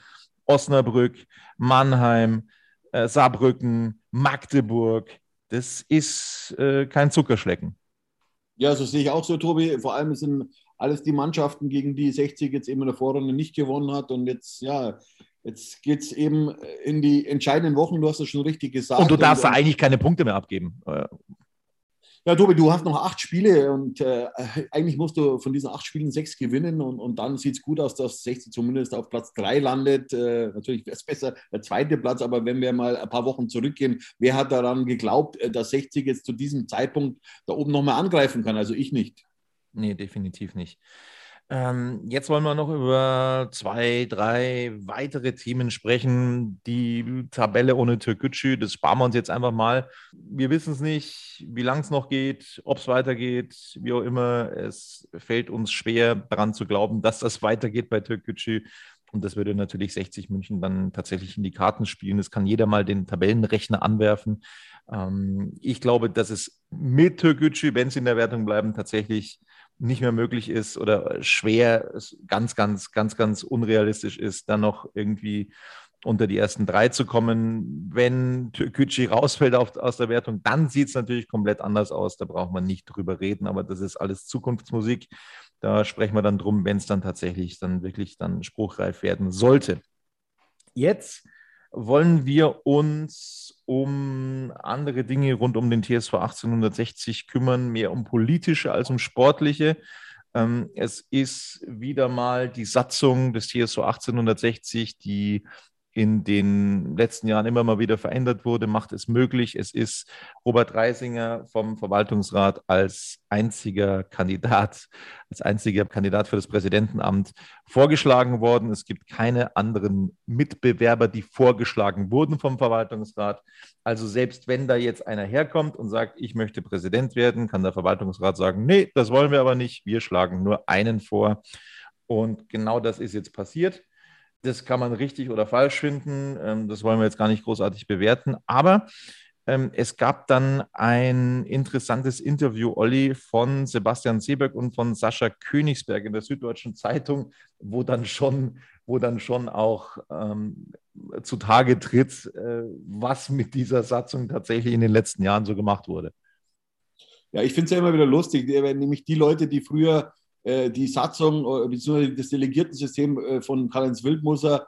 Osnabrück, Mannheim, äh, Saarbrücken, Magdeburg. Das ist kein Zuckerschlecken. Ja, so sehe ich auch so, Tobi. Vor allem sind alles die Mannschaften, gegen die 60 jetzt eben in der Vorrunde nicht gewonnen hat. Und jetzt, ja, Jetzt geht es eben in die entscheidenden Wochen, du hast es schon richtig gesagt. Und du darfst und, da eigentlich keine Punkte mehr abgeben. Ja, Tobi, du hast noch acht Spiele und äh, eigentlich musst du von diesen acht Spielen sechs gewinnen und, und dann sieht es gut aus, dass 60 zumindest auf Platz drei landet. Äh, natürlich wäre es besser der zweite Platz, aber wenn wir mal ein paar Wochen zurückgehen, wer hat daran geglaubt, äh, dass 60 jetzt zu diesem Zeitpunkt da oben nochmal angreifen kann? Also ich nicht. Nee, definitiv nicht. Ähm, jetzt wollen wir noch über zwei, drei weitere Themen sprechen. Die Tabelle ohne Türkgücü, das sparen wir uns jetzt einfach mal. Wir wissen es nicht, wie lang es noch geht, ob es weitergeht, wie auch immer. Es fällt uns schwer daran zu glauben, dass das weitergeht bei Türkgücü. Und das würde natürlich 60 München dann tatsächlich in die Karten spielen. Das kann jeder mal den Tabellenrechner anwerfen. Ähm, ich glaube, dass es mit Türkgücü, wenn sie in der Wertung bleiben, tatsächlich nicht mehr möglich ist oder schwer, ganz, ganz, ganz, ganz unrealistisch ist, dann noch irgendwie unter die ersten drei zu kommen. Wenn Türkgücü rausfällt auf, aus der Wertung, dann sieht es natürlich komplett anders aus. Da braucht man nicht drüber reden, aber das ist alles Zukunftsmusik. Da sprechen wir dann drum, wenn es dann tatsächlich dann wirklich dann spruchreif werden sollte. Jetzt wollen wir uns um andere Dinge rund um den TSV 1860 kümmern, mehr um politische als um sportliche. Ähm, es ist wieder mal die Satzung des TSV 1860, die in den letzten Jahren immer mal wieder verändert wurde, macht es möglich. Es ist Robert Reisinger vom Verwaltungsrat als einziger Kandidat, als einziger Kandidat für das Präsidentenamt vorgeschlagen worden. Es gibt keine anderen Mitbewerber, die vorgeschlagen wurden vom Verwaltungsrat. Also selbst wenn da jetzt einer herkommt und sagt, ich möchte Präsident werden, kann der Verwaltungsrat sagen, nee, das wollen wir aber nicht. Wir schlagen nur einen vor. Und genau das ist jetzt passiert. Das kann man richtig oder falsch finden. Ähm, das wollen wir jetzt gar nicht großartig bewerten. Aber ähm, es gab dann ein interessantes Interview, Olli, von Sebastian Seeberg und von Sascha Königsberg in der Süddeutschen Zeitung, wo dann schon, wo dann schon auch ähm, zutage tritt, äh, was mit dieser Satzung tatsächlich in den letzten Jahren so gemacht wurde. Ja, ich finde es ja immer wieder lustig, nämlich die Leute, die früher die Satzung äh, bzw. das Delegiertensystem äh, von Karl-Heinz Wildmoser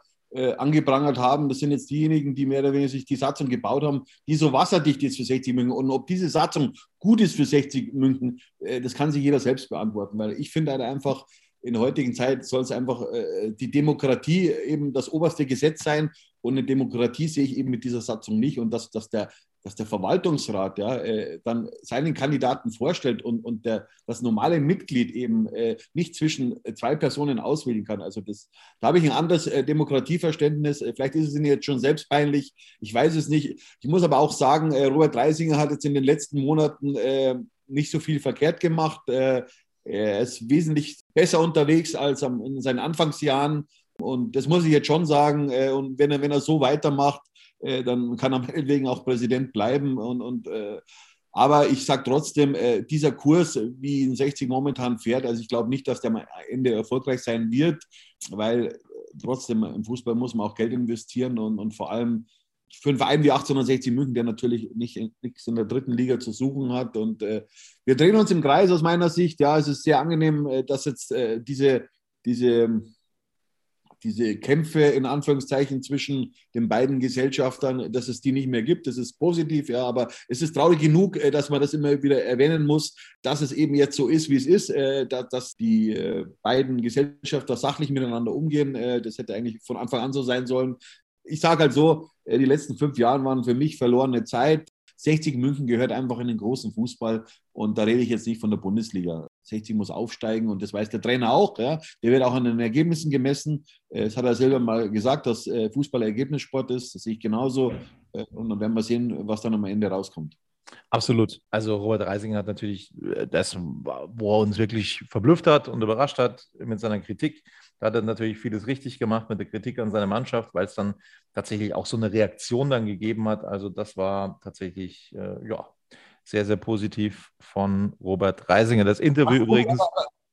angeprangert haben. Das sind jetzt diejenigen, die mehr oder weniger sich die Satzung gebaut haben, die so wasserdicht ist für 60 München. Und ob diese Satzung gut ist für 60 München, das kann sich jeder selbst beantworten. Weil ich finde halt einfach, in der heutigen Zeit soll es einfach äh, die Demokratie eben das oberste Gesetz sein. Und eine Demokratie sehe ich eben mit dieser Satzung nicht. Und dass, dass der dass der Verwaltungsrat ja, äh, dann seinen Kandidaten vorstellt und, und der, das normale Mitglied eben äh, nicht zwischen zwei Personen auswählen kann. Also das, da habe ich ein anderes äh, Demokratieverständnis. Äh, vielleicht ist es Ihnen jetzt schon selbst peinlich. Ich weiß es nicht. Ich muss aber auch sagen, äh, Robert Reisinger hat jetzt in den letzten Monaten äh, nicht so viel verkehrt gemacht. er ist wesentlich besser unterwegs als in seinen Anfangsjahren. Und das muss ich jetzt schon sagen. Und wenn er, wenn er so weitermacht, äh, dann kann er meinetwegen auch Präsident bleiben. Und, und, äh, aber ich sage trotzdem, äh, dieser Kurs, wie ihn 60 momentan fährt, also ich glaube nicht, dass der am Ende erfolgreich sein wird, weil trotzdem im Fußball muss man auch Geld investieren und, und vor allem für einen Verein wie 1860 München, der natürlich nicht, nichts in der dritten Liga zu suchen hat. Und äh, wir drehen uns im Kreis aus meiner Sicht. Ja, es ist sehr angenehm, dass jetzt äh, diese, diese diese Kämpfe in Anführungszeichen zwischen den beiden Gesellschaftern, dass es die nicht mehr gibt. Das ist positiv, ja, aber es ist traurig genug, äh, dass man das immer wieder erwähnen muss, dass es eben jetzt so ist, wie es ist, äh, dass die äh, beiden Gesellschafter sachlich miteinander umgehen. Das hätte eigentlich von Anfang an so sein sollen. Ich sage halt so, die letzten fünf Jahre waren für mich verlorene Zeit. 60 München gehört einfach in den großen Fußball und da rede ich jetzt nicht von der Bundesliga. 60 muss aufsteigen und das weiß der Trainer auch. Ja. Der wird auch an den Ergebnissen gemessen. Äh, das hat er selber mal gesagt, dass äh, Fußball Ergebnissport ist. Das sehe ich genauso. Äh, und dann werden wir sehen, was dann am Ende rauskommt. Absolut. Also Robert Reisinger hat natürlich das, wo er uns wirklich verblüfft hat und überrascht hat mit seiner Kritik. Da hat er natürlich vieles richtig gemacht mit der Kritik an seiner Mannschaft, weil es dann tatsächlich auch so eine Reaktion dann gegeben hat. Also das war tatsächlich, ja, sehr, sehr positiv von Robert Reisinger. Das Interview Ach, übrigens.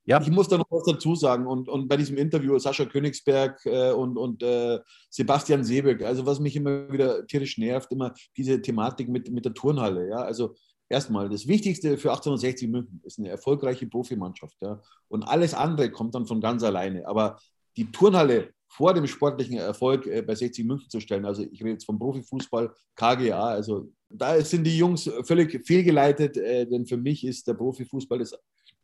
Ja. Ich muss da noch was dazu sagen. Und, und bei diesem Interview Sascha Königsberg äh, und, und äh, Sebastian Seebeck, also was mich immer wieder tierisch nervt, immer diese Thematik mit, mit der Turnhalle. Ja? Also erstmal, das Wichtigste für 1860 München ist eine erfolgreiche Profimannschaft. Ja? Und alles andere kommt dann von ganz alleine. Aber die Turnhalle vor dem sportlichen Erfolg äh, bei 60 München zu stellen. Also ich rede jetzt vom Profifußball, KGA. Also da sind die Jungs völlig fehlgeleitet, äh, denn für mich ist der Profifußball das,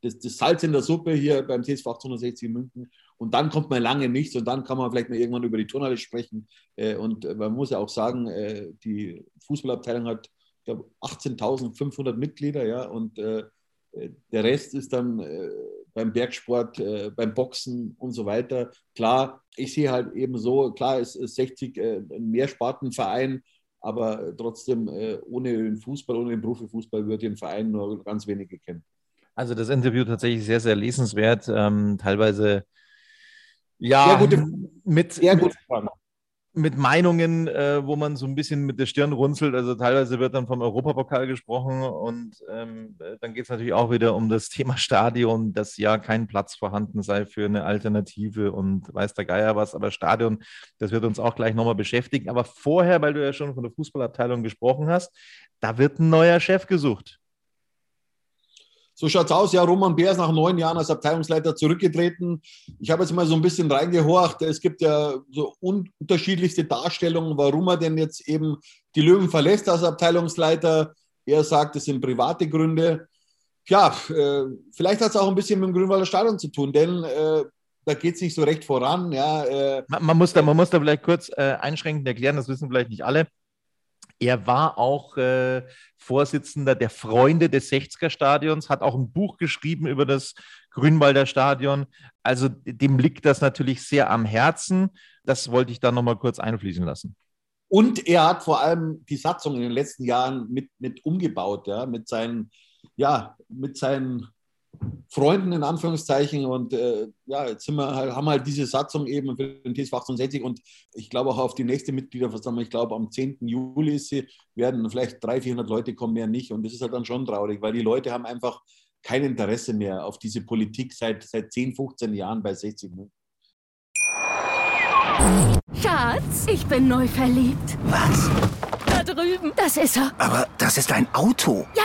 das, das, Salz in der Suppe hier beim TSV 1860 München. Und dann kommt man lange nichts und dann kann man vielleicht mal irgendwann über die Turnhalle sprechen. Äh, und man muss ja auch sagen, äh, die Fußballabteilung hat, ich glaube, 18.500 Mitglieder, ja, und äh, der Rest ist dann äh, beim Bergsport, äh, beim Boxen und so weiter. Klar, ich sehe halt eben so, klar, es ist 60 äh, ein Mehrspartenverein, aber trotzdem äh, ohne den Fußball, ohne den Profifußball wird den Verein nur ganz wenige kennen. Also das Interview tatsächlich sehr, sehr lesenswert, ähm, teilweise ja, sehr gute, mit, sehr gute Fragen mit Meinungen, äh, wo man so ein bisschen mit der Stirn runzelt. Also teilweise wird dann vom Europapokal gesprochen und ähm, dann geht es natürlich auch wieder um das Thema Stadion, dass ja kein Platz vorhanden sei für eine Alternative und weiß der Geier was. Aber Stadion, das wird uns auch gleich nochmal beschäftigen. Aber vorher, weil du ja schon von der Fußballabteilung gesprochen hast, da wird ein neuer Chef gesucht. So schaut's aus. Ja, Roman Bär ist nach neun Jahren als Abteilungsleiter zurückgetreten. Ich habe jetzt mal so ein bisschen reingehorcht. Es gibt ja so unterschiedlichste Darstellungen, warum er denn jetzt eben die Löwen verlässt als Abteilungsleiter. Er sagt, es sind private Gründe. Ja, äh, vielleicht hat es auch ein bisschen mit dem Grünwalder Stadion zu tun, denn äh, da geht es nicht so recht voran. Ja, äh, man, man, muss da, man muss da vielleicht kurz einschränkend erklären, das wissen vielleicht nicht alle. Er war auch äh, Vorsitzender der Freunde des 60er Stadions, hat auch ein Buch geschrieben über das Grünwalder Stadion. Also dem liegt das natürlich sehr am Herzen. Das wollte ich da nochmal kurz einfließen lassen. Und er hat vor allem die Satzung in den letzten Jahren mit, mit umgebaut, ja, mit seinen, ja, mit seinen Freunden in Anführungszeichen und äh, ja, jetzt sind wir halt, haben halt diese Satzung eben für den TSV 68 und ich glaube auch auf die nächste Mitgliederversammlung, ich glaube am 10. Juli ist sie, werden vielleicht 300, 400 Leute kommen, mehr nicht und das ist halt dann schon traurig, weil die Leute haben einfach kein Interesse mehr auf diese Politik seit, seit 10, 15 Jahren bei 60 Minuten. Schatz, ich bin neu verliebt. Was? Da drüben. Das ist er. Aber das ist ein Auto. Ja,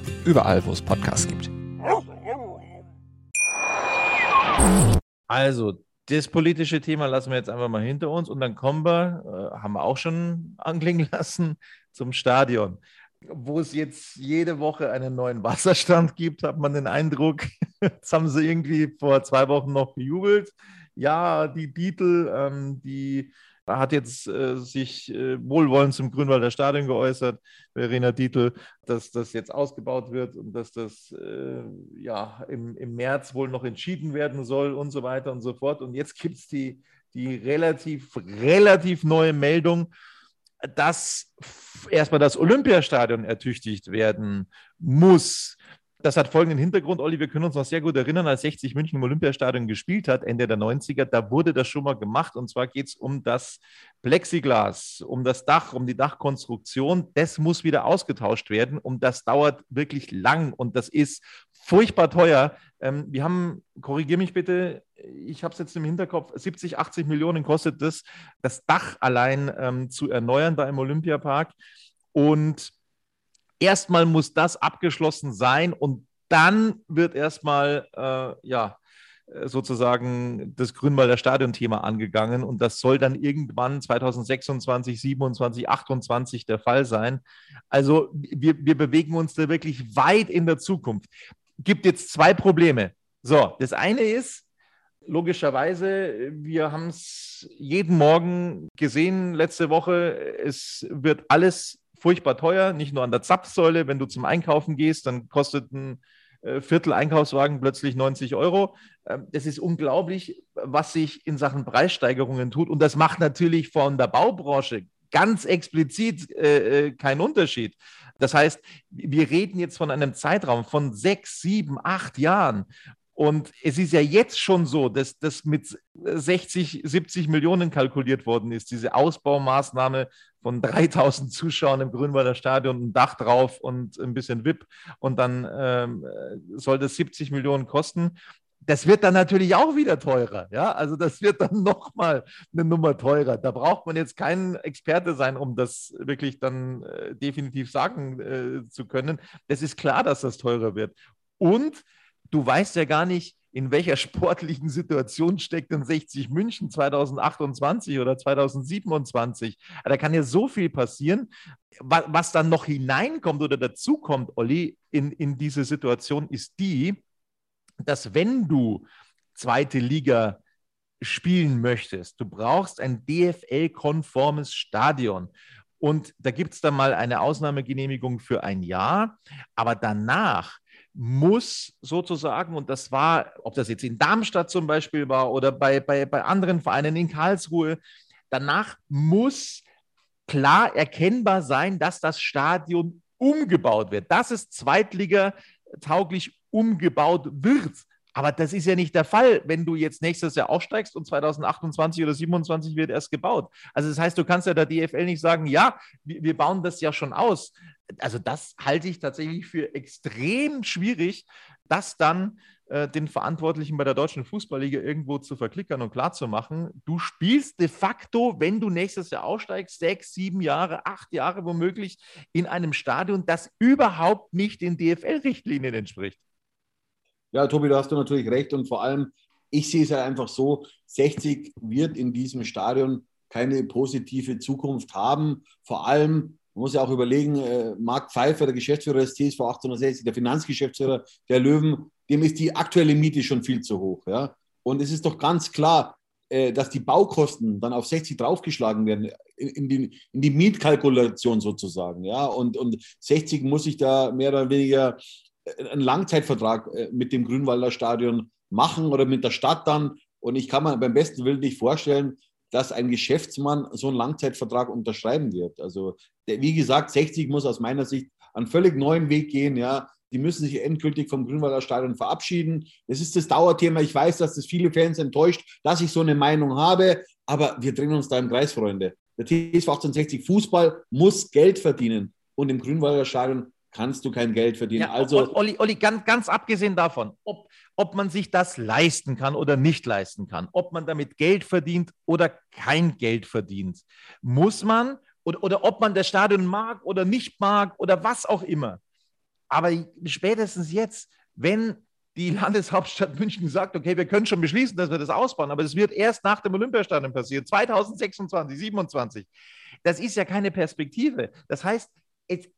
Überall, wo es Podcasts gibt. Also, das politische Thema lassen wir jetzt einfach mal hinter uns und dann kommen wir, äh, haben wir auch schon anklingen lassen, zum Stadion. Wo es jetzt jede Woche einen neuen Wasserstand gibt, hat man den Eindruck, jetzt haben sie irgendwie vor zwei Wochen noch gejubelt. Ja, die Titel, ähm, die hat jetzt äh, sich äh, wohlwollend zum Grünwalder Stadion geäußert, Verena Dietl, dass das jetzt ausgebaut wird und dass das äh, ja im, im März wohl noch entschieden werden soll und so weiter und so fort. Und jetzt gibt es die, die relativ, relativ neue Meldung, dass erstmal das Olympiastadion ertüchtigt werden muss. Das hat folgenden Hintergrund, Olli, wir können uns noch sehr gut erinnern, als 60 München im Olympiastadion gespielt hat, Ende der 90er, da wurde das schon mal gemacht und zwar geht es um das Plexiglas, um das Dach, um die Dachkonstruktion. Das muss wieder ausgetauscht werden und das dauert wirklich lang und das ist furchtbar teuer. Ähm, wir haben, korrigiere mich bitte, ich habe es jetzt im Hinterkopf, 70, 80 Millionen kostet das, das Dach allein ähm, zu erneuern da im Olympiapark und erstmal muss das abgeschlossen sein und dann wird erstmal, äh, ja, sozusagen das Grünwalder Stadion-Thema angegangen und das soll dann irgendwann 2026, 27, 28 der Fall sein. Also wir, wir bewegen uns da wirklich weit in der Zukunft. Gibt jetzt zwei Probleme. So, das eine ist, logischerweise, wir haben es jeden Morgen gesehen letzte Woche, es wird alles furchtbar teuer, nicht nur an der Zapfsäule. Wenn du zum Einkaufen gehst, dann kostet ein äh, Viertel Einkaufswagen plötzlich 90 Euro. Ähm, das ist unglaublich, was sich in Sachen Preissteigerungen tut. Und das macht natürlich von der Baubranche ganz explizit äh, äh, keinen Unterschied. Das heißt, wir reden jetzt von einem Zeitraum von sechs, sieben, acht Jahren. Und es ist ja jetzt schon so, dass das mit 60, 70 Millionen kalkuliert worden ist, diese Ausbaumaßnahme von 3000 Zuschauern im Grünwalder Stadion, ein Dach drauf und ein bisschen VIP. Und dann ähm, soll das 70 Millionen kosten. Das wird dann natürlich auch wieder teurer. Ja, also das wird dann nochmal eine Nummer teurer. Da braucht man jetzt kein Experte sein, um das wirklich dann äh, definitiv sagen äh, zu können. Das ist klar, dass das teurer wird. Und du weißt ja gar nicht, in welcher sportlichen Situation steckt denn 60 München 2028 oder 2027? Da kann ja so viel passieren. Was dann noch hineinkommt oder dazukommt, Olli, in, in diese Situation ist die, dass wenn du zweite Liga spielen möchtest, du brauchst ein DFL-konformes Stadion. Und da gibt es dann mal eine Ausnahmegenehmigung für ein Jahr, aber danach muss sozusagen, und das war, ob das jetzt in Darmstadt zum Beispiel war oder bei, bei, bei anderen Vereinen in Karlsruhe, danach muss klar erkennbar sein, dass das Stadion umgebaut wird, dass es Zweitliga tauglich umgebaut wird. Aber das ist ja nicht der Fall, wenn du jetzt nächstes Jahr aufsteigst und 2028 oder 2027 wird erst gebaut. Also das heißt, du kannst ja der DFL nicht sagen, ja, wir, bauen das ja schon aus. Also das halte ich tatsächlich für extrem schwierig, das dann äh, den Verantwortlichen bei der Deutschen Fußballliga irgendwo zu verklickern und klarzumachen. Du spielst de facto, wenn du nächstes Jahr aussteigst, sechs, sieben Jahre, acht Jahre womöglich in einem Stadion, das überhaupt nicht den DFL-Richtlinien entspricht. Ja, Tobi, da hast du natürlich recht. Und vor allem, ich sehe es ja einfach so, 60 wird in diesem Stadion keine positive Zukunft haben. Vor allem, man muss ja auch überlegen, äh, Marc Pfeiffer, der Geschäftsführer des TSV 1860, der Finanzgeschäftsführer der Löwen, dem ist die aktuelle Miete schon viel zu hoch. Ja? Und es ist doch ganz klar, äh, dass die Baukosten dann auf 60 draufgeschlagen werden, in die, in die Mietkalkulation sozusagen. Ja? Und, und 60 muss sich da mehr oder weniger einen Langzeitvertrag äh, mit dem Grünwalder Stadion machen oder mit der Stadt dann. Und ich kann mir beim besten Willen nicht vorstellen, dass ein Geschäftsmann so einen Langzeitvertrag unterschreiben wird. Also, wie gesagt, 60 muss aus meiner Sicht einen völlig neuen Weg gehen. Ja, die müssen sich endgültig vom Grünwalder Stadion verabschieden. Das ist das Dauerthema. Ich weiß, dass das viele Fans enttäuscht, dass ich so eine Meinung habe, aber wir drehen uns da im Kreis, Freunde. Der TSV 1860 Fußball muss Geld verdienen und im Grünwalder Stadion kannst du kein Geld verdienen. Ja, also, Olli, Olli ganz, ganz abgesehen davon, ob, ob man sich das leisten kann oder nicht leisten kann, ob man damit Geld verdient oder kein Geld verdient, muss man oder, oder ob man das Stadion mag oder nicht mag oder was auch immer. Aber spätestens jetzt, wenn die Landeshauptstadt München sagt, okay, wir können schon beschließen, dass wir das ausbauen, aber es wird erst nach dem Olympiastadion passieren, 2026, 2027. Das ist ja keine Perspektive. Das heißt, es,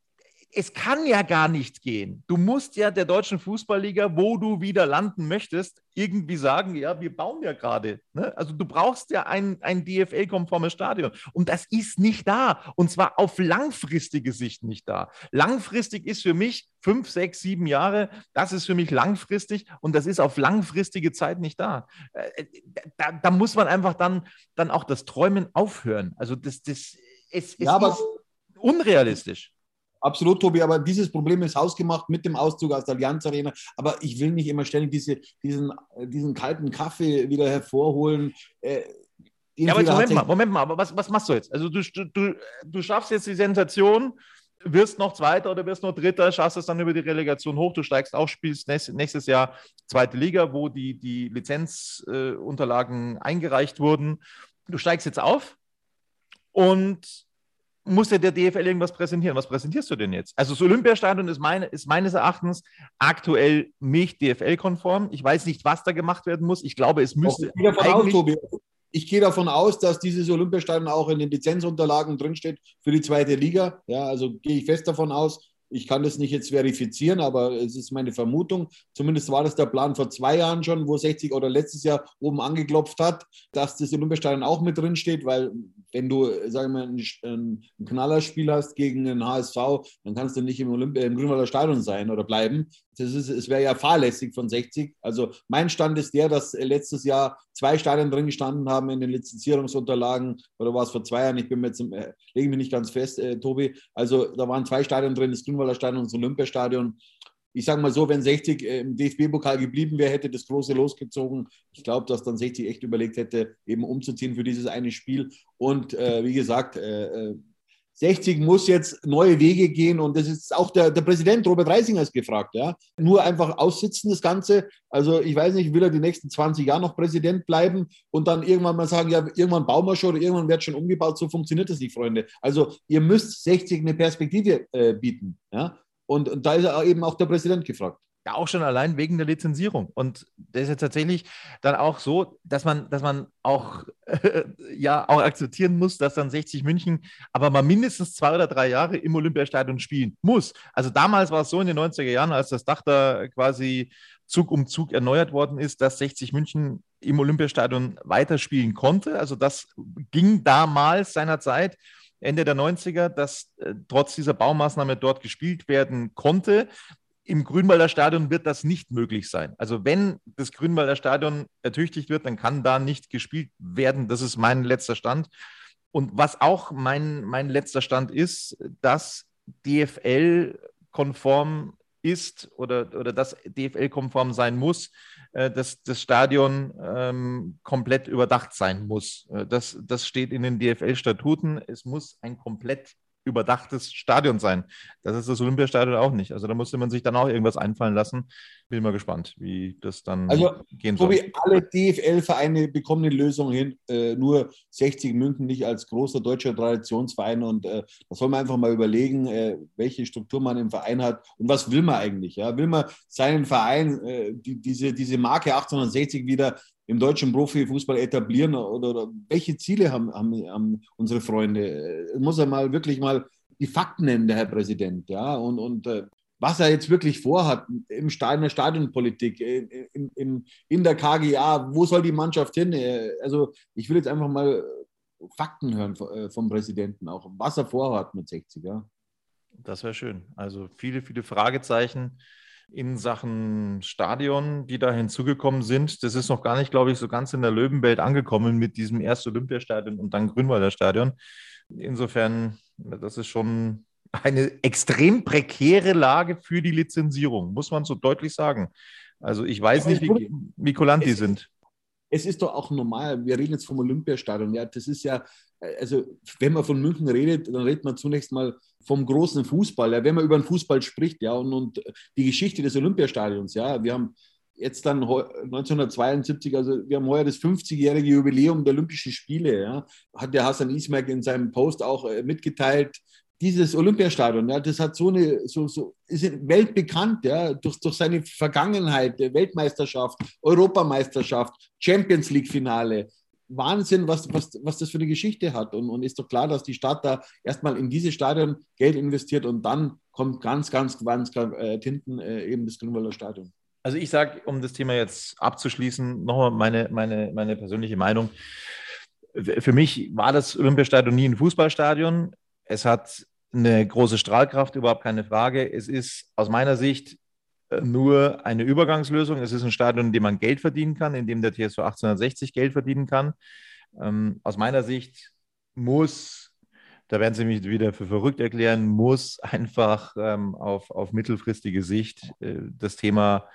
es kann ja gar nicht gehen. Du musst ja der deutschen Fußballliga, wo du wieder landen möchtest, irgendwie sagen, ja, wir bauen ja gerade. Ne? Also du brauchst ja ein, ein DFL-konformes Stadion. Und das ist nicht da. Und zwar auf langfristige Sicht nicht da. Langfristig ist für mich fünf, sechs, sieben Jahre. Das ist für mich langfristig und das ist auf langfristige Zeit nicht da. Äh, da, da muss man einfach dann, dann auch das Träumen aufhören. Also das, das es, es Ja, aber- ist unrealistisch. Absolut, Tobi, aber dieses Problem ist hausgemacht mit dem Auszug aus der Allianz Arena. Aber ich will nicht immer ständig diese, diesen, äh, diesen kalten Kaffee wieder hervorholen. Äh, Ja, aber Moment mal, Moment mal, aber was, was machst du jetzt? Also du, du, du schaffst jetzt die Sensation, wirst noch Zweiter oder wirst noch Dritter, schaffst es dann über die Relegation hoch, du steigst auf, spielst nächstes, Jahr zweite Liga, wo die, die Lizenzunterlagen äh, eingereicht wurden. Du steigst jetzt auf und muss dir der DFL irgendwas präsentieren. Was präsentierst du denn jetzt? Also das Olympiastadion ist, meine, ist meines Erachtens aktuell nicht DFL-konform. Ich weiß nicht, was da gemacht werden muss. Ich glaube, es müsste ich gehe davon aus. Ich gehe davon aus, dass dieses Olympiastadion auch in den Lizenzunterlagen drinsteht für die zweite Liga. Ja, also gehe ich fest davon aus. Ich kann das nicht jetzt verifizieren, aber es ist meine Vermutung. Zumindest war das der Plan vor zwei Jahren schon, wo 60 oder letztes Jahr oben angeklopft hat, dass das Olympiastadion auch mit drin steht, weil wenn du, sagen wir, ein, ein Knallerspiel hast gegen den HSV, dann kannst du nicht im, Olymp im Grünwalder Stadion sein oder bleiben. Das ist, es wäre ja fahrlässig von 60. Also mein Stand ist der, dass letztes Jahr zwei Stadien drin gestanden haben in den Lizenzierungsunterlagen. Oder war es vor zwei Jahren? Ich bin mir jetzt, äh, lege mich nicht ganz fest, äh, Tobi. Also da waren zwei Stadien drin, das Grünwalder Stadion und das Olympiastadion. Ich sage mal so, wenn 60 äh, im DFB-Pokal geblieben wäre, hätte das große losgezogen. Ich glaube, dass dann 60 echt überlegt hätte, eben umzuziehen für dieses eine Spiel. Und äh, wie gesagt, äh, äh, 60 muss jetzt neue Wege gehen und das ist auch der, der Präsident Robert Reisinger ist gefragt, ja. Nur einfach aussitzen das Ganze. Also ich weiß nicht, will er die nächsten 20 Jahre noch Präsident bleiben und dann irgendwann mal sagen, ja, irgendwann bauen wir schon oder irgendwann wird schon umgebaut. So funktioniert das nicht, Freunde. Also ihr müsst 60 eine Perspektive äh, bieten, ja. Und, und da ist eben auch der Präsident gefragt. Ja, auch schon allein wegen der Lizenzierung. Und das ist ja tatsächlich dann auch so, dass man, dass man auch, äh, ja, auch akzeptieren muss, dass dann 60 München aber mal mindestens zwei oder drei Jahre im Olympiastadion spielen muss. Also damals war es so in den 90er Jahren, als das Dach da quasi Zug um Zug erneuert worden ist, dass 60 München im Olympiastadion weiterspielen konnte. Also das ging damals seinerzeit. Ende der 90er, dass äh, trotz dieser Baumaßnahme dort gespielt werden konnte. Im Grünwalder Stadion wird das nicht möglich sein. Also wenn das Grünwalder Stadion ertüchtigt wird, dann kann da nicht gespielt werden. Das ist mein letzter Stand. Und was auch mein, mein letzter Stand ist, dass DFL-konform ist oder, oder das DFL-konform sein muss, äh, dass das Stadion ähm, komplett überdacht sein muss. Äh, das, das steht in den DFL-Statuten. Es muss ein komplett überdachtes Stadion sein. Das ist das Olympiastadion auch nicht. Also da musste man sich dann auch irgendwas einfallen lassen. Bin mal gespannt, wie das dann Also, gehen soll. Tobi, alle DFL-Vereine bekommen eine Lösung hin, äh, nur 60 München nicht als großer deutscher Traditionsverein. Und äh, da soll man einfach mal überlegen, äh, welche Struktur man im Verein hat und was will man eigentlich. Ja? Will man seinen Verein, äh, die, diese, diese Marke 1860 wieder im deutschen Profifußball etablieren oder, oder welche Ziele haben, haben, haben unsere Freunde? Äh, Muss er mal wirklich mal die Fakten nennen, der Herr Präsident, ja, und, und äh, was er jetzt wirklich vorhat im Stadion, in der Stadionpolitik, in, in, in, in der KGA, wo soll die Mannschaft hin? Äh, Also ich will jetzt einfach mal Fakten hören äh, vom Präsidenten auch, was er vorhat mit 60, ja. Das wäre schön. Also viele, viele Fragezeichen in Sachen Stadion, die da hinzugekommen sind. Das ist noch gar nicht, glaube ich, so ganz in der Löwenwelt angekommen mit diesem erst Olympiastadion und dann Grünwalder Stadion. Insofern, das ist schon eine extrem prekäre Lage für die Lizenzierung, muss man so deutlich sagen. Also ich weiß nicht, wie, die sind. Es ist doch auch normal, wir reden jetzt vom Olympiastadion. Ja, das ist ja, also wenn man von München redet, dann redet man zunächst mal vom großen Fußball. Ja, wenn man über den Fußball spricht, ja, und, und die Geschichte des Olympiastadions, ja, wir haben jetzt dann 1972, also wir haben heuer das 50-jährige Jubiläum der Olympischen Spiele, ja, hat der Hassan Ismail in seinem Post auch äh, mitgeteilt. Dieses Olympiastadion, ja, das hat so eine, so, so, ist weltbekannt, ja, durch, durch seine Vergangenheit, Weltmeisterschaft, Europameisterschaft, Champions League-Finale, Wahnsinn, was, was, was das für eine Geschichte hat. Und, und ist doch klar, dass die Stadt da erstmal in dieses Stadion Geld investiert und dann kommt ganz, ganz, ganz, ganz äh, hinten äh, eben das Grünwalder Stadion. Also ich sage, um das Thema jetzt abzuschließen, nochmal meine, meine, meine persönliche Meinung. Für mich war das Olympiastadion nie ein Fußballstadion. Es hat eine große Strahlkraft, überhaupt keine Frage. Es ist aus meiner Sicht nur eine Übergangslösung. Es ist ein Stadion, in dem man Geld verdienen kann, in dem der TSV 1860 Geld verdienen kann. Ähm, aus meiner Sicht muss, da werden Sie mich wieder für verrückt erklären, muss einfach ähm, auf, auf mittelfristige Sicht äh, das Thema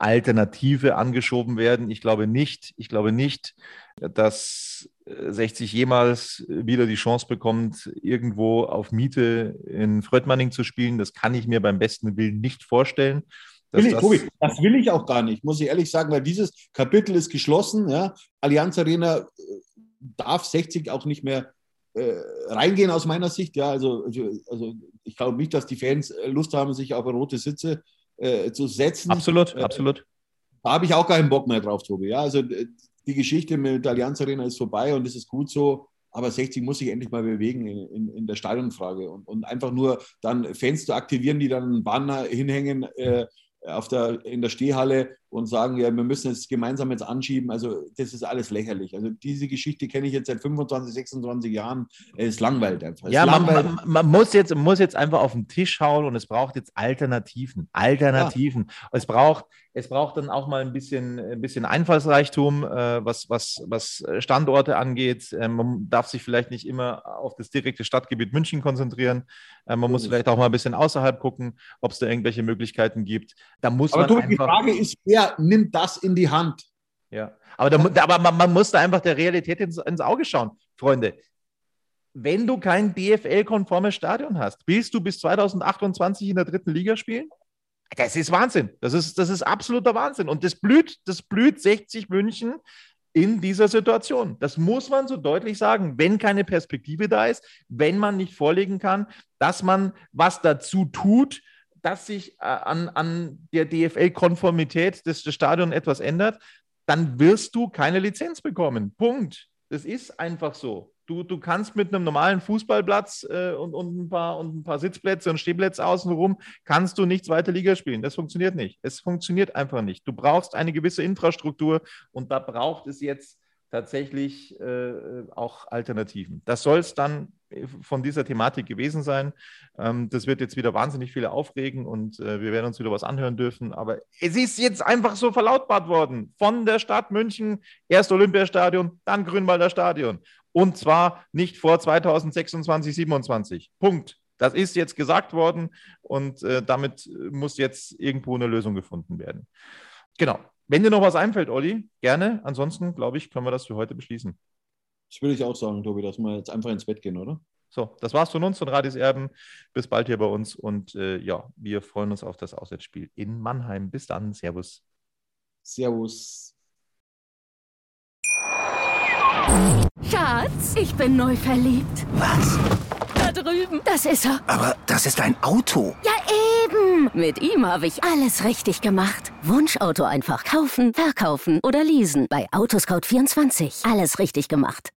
Alternative angeschoben werden. Ich glaube nicht, ich glaube nicht, dass 60 jemals wieder die Chance bekommt, irgendwo auf Miete in Fröttmanning zu spielen. Das kann ich mir beim besten Willen nicht vorstellen. Will ich, das, Tobi, das will ich auch gar nicht, muss ich ehrlich sagen, weil dieses Kapitel ist geschlossen. Ja. Allianz Arena äh, darf 60 auch nicht mehr äh, reingehen aus meiner Sicht. Ja, also, also, also ich glaube nicht, dass die Fans Lust haben, sich auf rote Sitze äh, zu setzen. Absolut, äh, absolut. Da habe ich auch keinen Bock mehr drauf, Tobi. Ja, also die Geschichte mit der Allianz Arena ist vorbei und es ist gut so. Aber 60 muss sich endlich mal bewegen in, in, in der Stadionfrage und, und, einfach nur dann Fans zu aktivieren, die dann einen Banner hinhängen, äh, auf der, in der Stehhalle und sagen, ja, wir müssen es gemeinsam jetzt anschieben. Also das ist alles lächerlich. Also diese Geschichte kenne ich jetzt seit 25, 26 Jahren. Es langweilt einfach. Es ja, langweilt. Man, man, man, muss jetzt, muss jetzt einfach auf den Tisch hauen und es braucht jetzt Alternativen. Alternativen. Ja. Es braucht es braucht dann auch mal ein bisschen, ein bisschen Einfallsreichtum, äh, was, was, was Standorte angeht. Äh, man darf sich vielleicht nicht immer auf das direkte Stadtgebiet München konzentrieren. Äh, man muss vielleicht auch mal ein bisschen außerhalb gucken, ob es da irgendwelche Möglichkeiten gibt. Da muss Aber man Tobi, die Frage ist, wer nimmt das in die Hand? Ja, aber, da, aber man, man muss da einfach der Realität ins, ins Auge schauen, Freunde wenn du kein DFL-konformes Stadion hast, willst du bis 2028 in der dritten Liga spielen? Das ist Wahnsinn. Das ist, das ist absoluter Wahnsinn. Und das blüht, das blüht 60 München in dieser Situation. Das muss man so deutlich sagen, wenn keine Perspektive da ist, wenn man nicht vorlegen kann, dass man was dazu tut, dass sich äh, an, an der DFL-Konformität des, des Stadions etwas ändert, dann wirst du keine Lizenz bekommen. Punkt. Das ist einfach so. Du, du kannst mit einem normalen Fußballplatz äh, und, und, ein paar, und ein paar Sitzplätze und Stehplätze außenrum, kannst du nicht zweite Liga spielen. Das funktioniert nicht. Es funktioniert einfach nicht. Du brauchst eine gewisse Infrastruktur und da braucht es jetzt tatsächlich äh, auch Alternativen. Das soll es dann von dieser Thematik gewesen sein. Ähm, das wird jetzt wieder wahnsinnig viele aufregen und äh, wir werden uns wieder was anhören dürfen. Aber es ist jetzt einfach so verlautbart worden von der Stadt München. Erst Olympiastadion, dann Grünwalder Stadion. Und zwar nicht vor 2026, 27. Punkt. Das ist jetzt gesagt worden und äh, damit muss jetzt irgendwo eine Lösung gefunden werden. Genau. Wenn dir noch was einfällt, Olli, gerne. Ansonsten, glaube ich, können wir das für heute beschließen. Das würde ich auch sagen, Tobi, dass wir jetzt einfach ins Bett gehen, oder? So, das war's von uns, von Radis Erben. Bis bald hier bei uns und äh, ja, wir freuen uns auf das Auswärtsspiel in Mannheim. Bis dann. Servus. Servus. Schatz, ich bin neu verliebt. Was? Da drüben. Das ist er. Aber das ist ein Auto. Ja, eben. Mit ihm habe ich alles richtig gemacht. Wunschauto einfach kaufen, verkaufen oder leasen. Bei Autoscout24. Alles richtig gemacht.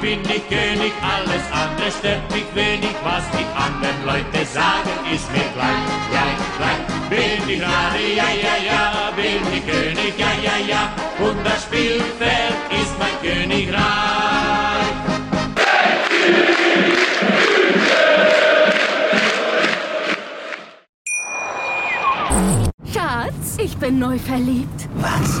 bin ich König, alles andere stört mich wenig, was die anderen Leute sagen, ist mir gleich, gleich, gleich. Bin ich gerade, ja, ja, ja, bin ich König, ja, ja, ja, und das Spielfeld ist mein Königreich. Schatz, ich bin neu verliebt. Was?